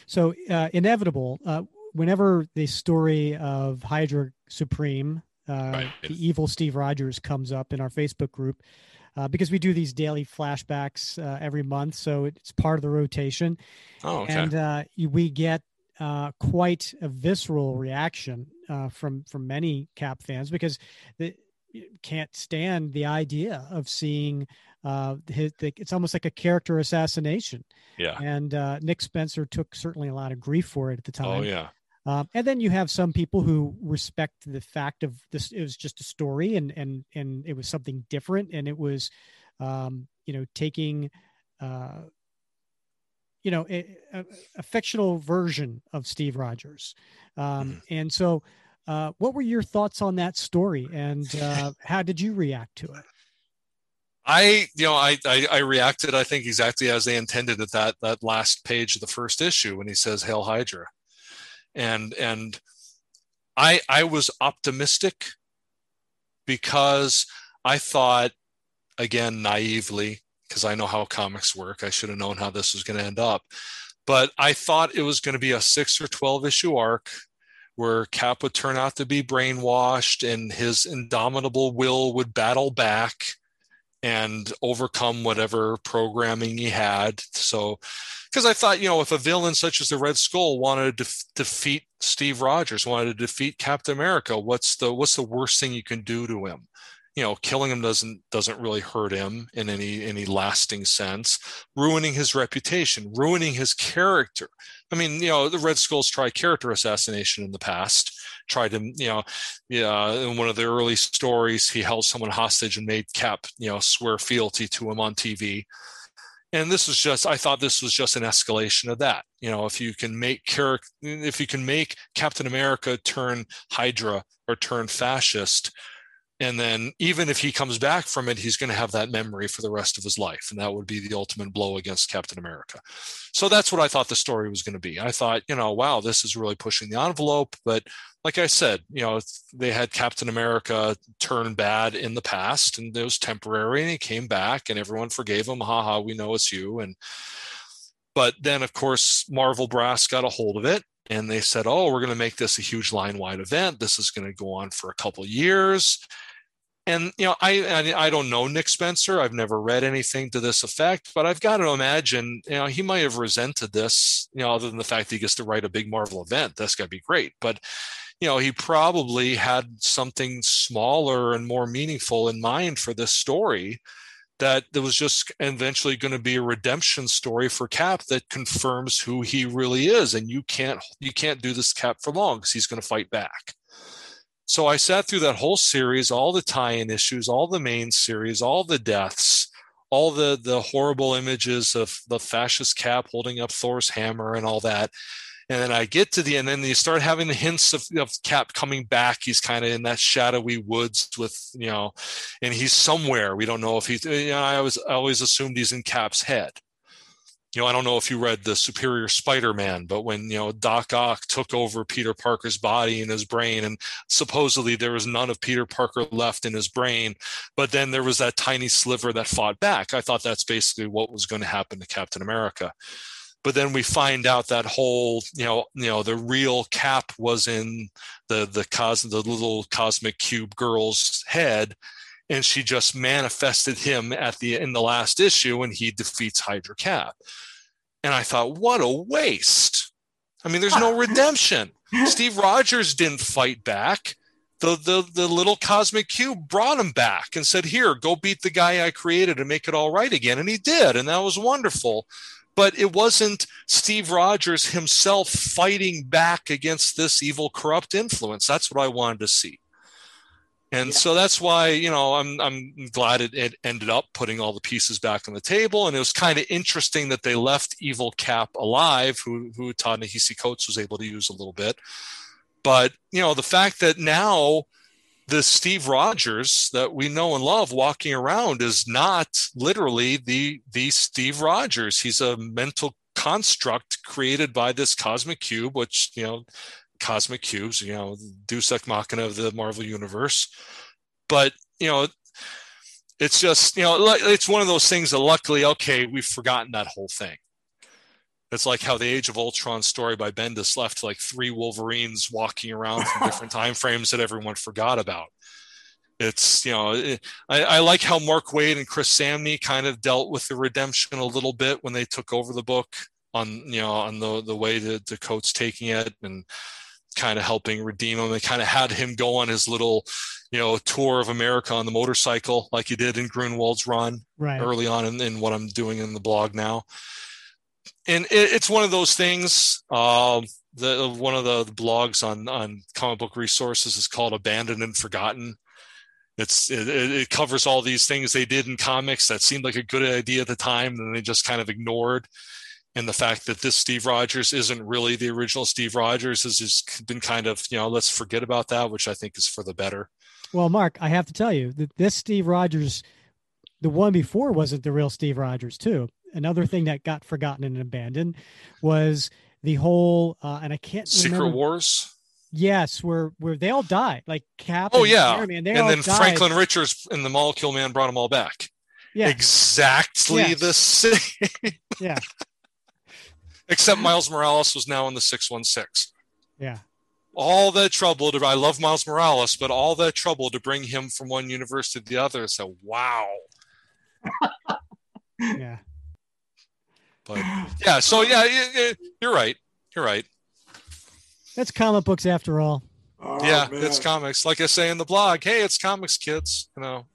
So uh, inevitable. Uh, whenever the story of Hydra Supreme, uh, right. the evil Steve Rogers, comes up in our Facebook group, uh, because we do these daily flashbacks uh, every month, so it's part of the rotation. Oh, okay. And uh, we get uh, quite a visceral reaction uh, from from many Cap fans because they can't stand the idea of seeing uh, his, the, it's almost like a character assassination. Yeah. And Nick Spencer took certainly a lot of grief for it at the oh, time. Oh yeah. Um, and then you have some people who respect the fact of this. It was just a story, and and and it was something different, and it was, um, you know, taking, uh, you know, a, a, a, fictional version of Steve Rogers. Um, mm-hmm. And so, uh, what were your thoughts on that story, and uh, (laughs) how did you react to it? I, you know, I, I, I reacted. I think exactly as they intended at that that last page of the first issue when he says "Hail Hydra." and and I I was optimistic because I thought again naively because I know how comics work. I should have known how this was going to end up. But I thought it was going to be a 6 or 12 issue arc where Cap would turn out to be brainwashed and his indomitable will would battle back and overcome whatever programming he had. So because I thought, you know, if a villain such as the Red Skull wanted to def- defeat Steve Rogers, wanted to defeat Captain America, what's the what's the worst thing you can do to him? you know killing him doesn't doesn't really hurt him in any any lasting sense ruining his reputation ruining his character i mean you know the red skulls tried character assassination in the past tried to you know yeah in one of the early stories he held someone hostage and made cap you know swear fealty to him on tv and this was just i thought this was just an escalation of that. You know if you can make character if you can make captain america turn hydra or turn fascist and then even if he comes back from it he's going to have that memory for the rest of his life and that would be the ultimate blow against captain america. So that's what i thought the story was going to be. I thought you know wow this is really pushing the envelope but like i said you know they had captain america turn bad in the past and it was temporary and he came back and everyone forgave him haha we know it's you. And but then of course marvel brass got a hold of it and they said oh we're going to make this a huge line wide event. This is going to go on for a couple years and you know I, I don't know nick spencer i've never read anything to this effect but i've got to imagine you know he might have resented this you know other than the fact that he gets to write a big marvel event that's got to be great but you know he probably had something smaller and more meaningful in mind for this story that there was just eventually going to be a redemption story for cap that confirms who he really is and you can't you can't do this cap for long because he's going to fight back so I sat through that whole series, all the tie-in issues, all the main series, all the deaths, all the the horrible images of the fascist cap holding up Thor's hammer and all that. And then I get to the end, and then you start having the hints of, of Cap coming back. He's kind of in that shadowy woods with, you know, and he's somewhere. We don't know if he's, you know, I always, always assumed he's in Cap's head you know, I don't know if you read the Superior Spider-Man, but when you know Doc Ock took over Peter Parker's body and his brain, and supposedly there was none of Peter Parker left in his brain, but then there was that tiny sliver that fought back. I thought that's basically what was going to happen to Captain America. But then we find out that whole, you know, you know, the real Cap was in the the cos the little cosmic cube girl's head, and she just manifested him at the in the last issue when he defeats Hydra Cap. And I thought, what a waste. I mean, there's no redemption. (laughs) Steve Rogers didn't fight back. The, the the little cosmic cube brought him back and said, "Here, go beat the guy I created and make it all right again." And he did, and that was wonderful. But it wasn't Steve Rogers himself fighting back against this evil, corrupt influence. That's what I wanted to see and yeah. so that's why you know i'm i'm glad it, it, ended up putting all the pieces back on the table. And it was kind of interesting that they left evil cap alive who who ta-nehisi coates was able to use a little bit. But you know the fact that now the steve rogers that we know and love walking around is not literally the the steve rogers. He's a mental construct created by this cosmic cube which you know cosmic cubes, you know, Deus Ex Machina of the Marvel Universe. But, you know, it's just, you know, it's one of those things that luckily, okay, we've forgotten that whole thing. It's like how the Age of Ultron story by Bendis left like three Wolverines walking around from different (laughs) time frames that everyone forgot about. It's you know I, I, like how Mark Waid and Chris Samnee kind of dealt with the redemption a little bit when they took over the book on you know on the the way that the Coates taking it and kind of helping redeem him. They kind of had him go on his little, you know, tour of America on the motorcycle, like he did in Gruenwald's run right. early on in, in, what I'm doing in the blog now. And it, it's one of those things. Uh, the one of the, the blogs on on comic book resources is called "Abandoned and Forgotten." It's it, it covers all these things they did in comics that seemed like a good idea at the time, and they just kind of ignored and the fact that this Steve Rogers isn't really the original Steve Rogers has just been kind of, you know, let's forget about that, which I think is for the better. Well, Mark, I have to tell you that this Steve Rogers, the one before wasn't the real Steve Rogers, too. Another thing that got forgotten and abandoned was the whole, uh, and I can't Secret remember. Wars. Yes, where where they all died, like Cap. Oh yeah, and, and then died. Franklin Richards and the Molecule Man brought them all back. Yeah, exactly the same. yeah, (laughs) except Miles Morales was now in the 616. Yeah. All that trouble to, I love Miles Morales, but all that trouble to bring him from one universe to the other. So, wow. (laughs) yeah. But yeah, so yeah, you're right. You're right. That's comic books after all. All Oh, yeah, man. it's comics. Like I say in the blog, hey, it's comics, kids. You know.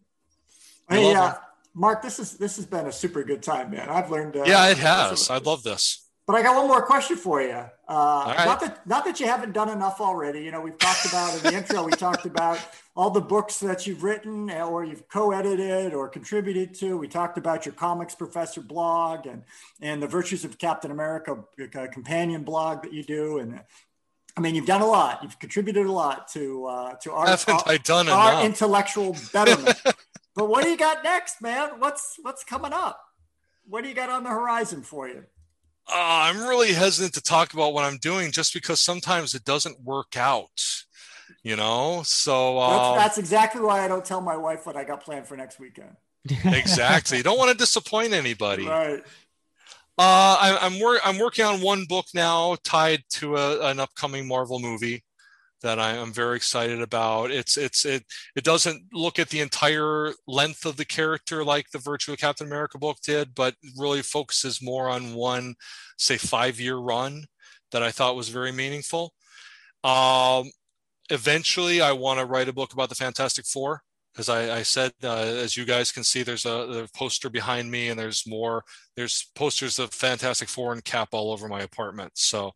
I Hey, love uh. Mark, this is this has been a super good time, man. I've learned. Uh, yeah, it has. I love this. But I got one more question for you. Uh, right. Not that not that you haven't done enough already. You know, we've talked about in the intro. We talked about all the books that you've written or you've co-edited or contributed to. We talked about your comics professor blog and and the Virtues of Captain America uh, companion blog that you do. And I mean, you've done a lot. You've contributed a lot to uh, to our done our intellectual betterment. (laughs) but what do you got next, man? What's what's coming up? What do you got on the horizon for you? Uh, I'm really hesitant to talk about what I'm doing just because sometimes it doesn't work out, you know? So, That's, um, that's exactly why I don't tell my wife what I got planned for next weekend. exactly. You don't want to disappoint anybody. Right. Uh, I, I'm, wor- I'm working on one book now tied to a, an upcoming Marvel movie that I, am very excited about. It's it's it it doesn't look at the entire length of the character like the Virtue of Captain America book did, but really focuses more on one, say, five year run that I thought was very meaningful. Um, eventually, I want to write a book about the Fantastic Four. As I, I said, uh, as you guys can see, there's a, a poster behind me, and there's more. There's posters of Fantastic Four and Cap all over my apartment. So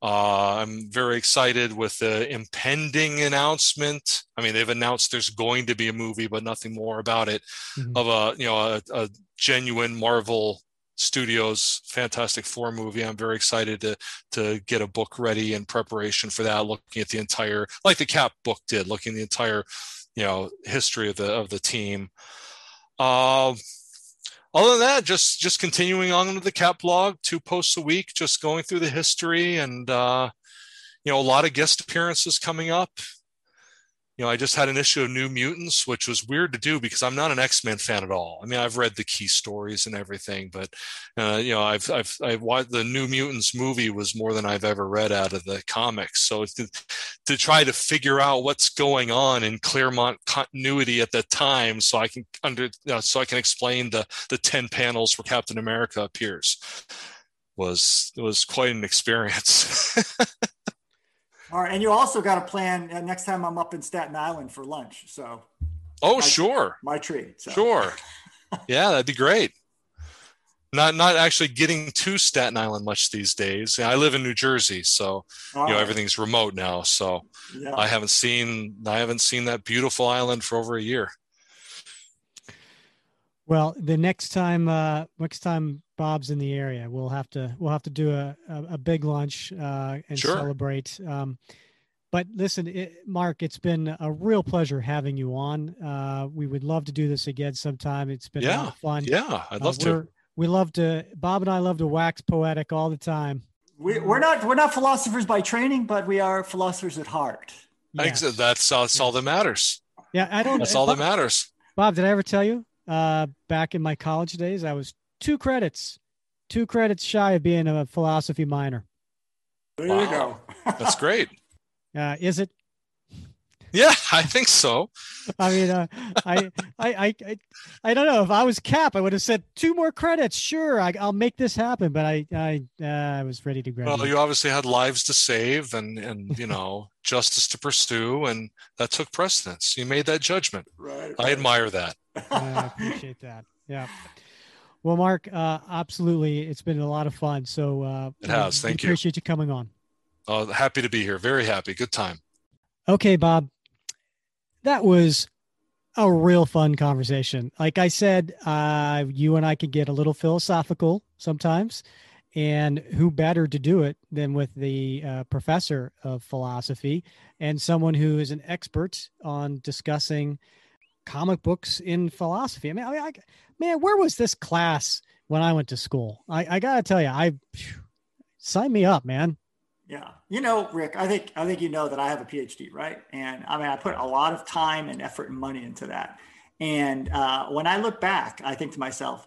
uh, I'm very excited with the impending announcement. I mean, they've announced there's going to be a movie, but nothing more about it. Mhm. Of a you know a, a genuine Marvel Studios Fantastic Four movie. I'm very excited to to get a book ready in preparation for that. Looking at the entire, like the Cap book did, looking at the entire you know history of the of the team. Um, other than that, just just continuing on with the Cap blog, two posts a week, just going through the history and uh, you know a lot of guest appearances coming up. You know, I just had an issue of New Mutants, which was weird to do because I'm not an X Men fan at all. I mean, I've read the key stories and everything, but uh, you know, I've I've I've watched the New Mutants movie was more than I've ever read out of the comics. So to, to try to figure out what's going on in Claremont continuity at the time, so I can under you know, so I can explain the the ten panels where Captain America appears was was quite an experience. (laughs) All right. And you also got a plan uh, next time I'm up in Staten Island for lunch. So oh, My- sure. my treat. So. Sure. (laughs) Yeah, that'd be great. Not not actually getting to Staten Island much these days. I live in New Jersey, so All you know right. everything's remote now. So Yeah. I haven't seen I haven't seen that beautiful island for over a year. Well, the next time, uh, next time Bob's in the area, we'll have to we'll have to do a a, a big lunch uh, and Sure. celebrate. Um, but listen, it, Mark, it's been a real pleasure having you on. Uh, we would love to do this again sometime. It's been a lot Yeah, of fun. Yeah, I'd Uh, love to. we're- love to. Bob and I love to wax poetic all the time. we, we're not we're not philosophers by training, but we are philosophers at heart. Ex- Yes. That's all, that's all that matters. Yeah, I don't. That's all Bob, that matters. Bob, did I ever tell you? Uh, back in my college days, I was two credits, two credits shy of being a philosophy minor. There you go. (laughs) That's great. Uh, is it? Yeah, I think so. I mean, uh, I, I, I, I, I don't know. If I was Cap, I would have said two more credits. Sure, I, I'll make this happen. But I, I, uh, I was ready to graduate. Well, you obviously had lives to save and and you know (laughs) justice to pursue, and that took precedence. You made that judgment. right. I admire that. (laughs) I appreciate that. Yeah. Well, Mark, uh, absolutely, it's been a lot of fun. So uh, It has. Thank you. Appreciate you coming on. Uh, happy to be here. Very happy. Good time. Okay, Bob. That was a real fun conversation. Like I said, uh, you and I could get a little philosophical sometimes. And who better to do it than with the uh, professor of philosophy and someone who is an expert on discussing comic books in philosophy? I mean, I, I man, where was this class when I went to school? I, I got to tell you, I phew, sign me up, man. Yeah. You know, Rick, I think I think you know that I have a PhD, right? And I mean, I put a lot of time and effort and money into that. And uh, when I look back, I think to myself,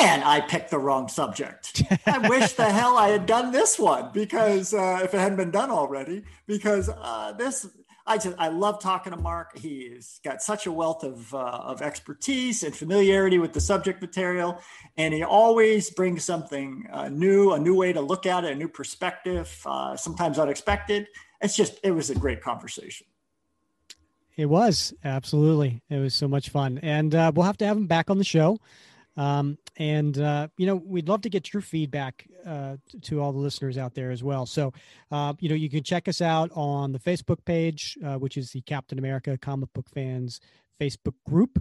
man, I picked the wrong subject. I (laughs) wish the hell I had done this one because uh, if it hadn't been done already, because uh, this, I just, I love talking to Mark. He's got such a wealth of, uh, of expertise and familiarity with the subject material. And he always brings something uh, new, a new way to look at it, a new perspective, uh, sometimes unexpected. it's just it was a great conversation. It was absolutely. It was so much fun, and uh, we'll have to have him back on the show. Um, and uh, you know, we'd love to get your feedback uh, to all the listeners out there as well. So, uh, you know, you can check us out on the Facebook page, uh, which is the Captain America Comic Book Fans Facebook group,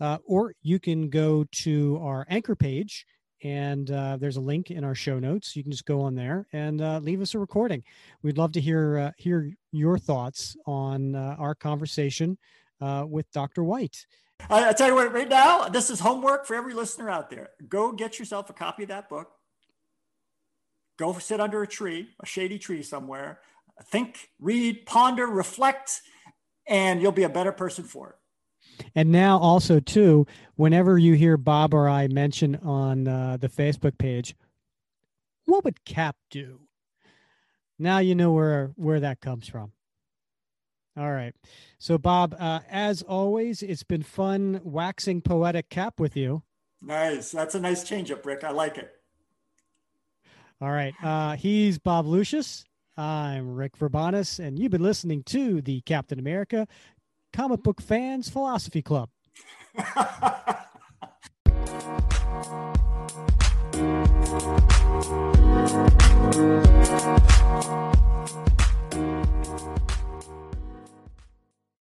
uh, or you can go to our anchor page and uh, there's a link in our show notes. You can just go on there and leave us a recording. We'd love to hear hear your thoughts on our conversation with Dr. White. I, I tell you what, right now, this is homework for every listener out there. Go get yourself a copy of that book. Go sit under a tree, a shady tree somewhere. Think, read, ponder, reflect, and you'll be a better person for it. And now also too, whenever you hear Bob or I mention on uh, the Facebook page, what would Cap do? Now you know where where that comes from. All right. So Bob, uh, as always, it's been fun waxing poetic Cap with you. Nice. That's a nice change up, Rick. I like it. All right. Uh, he's Bob Lucius. I'm Rick Verbanis, and you've been listening to the Captain America Comic Book Fans Philosophy Club. (laughs)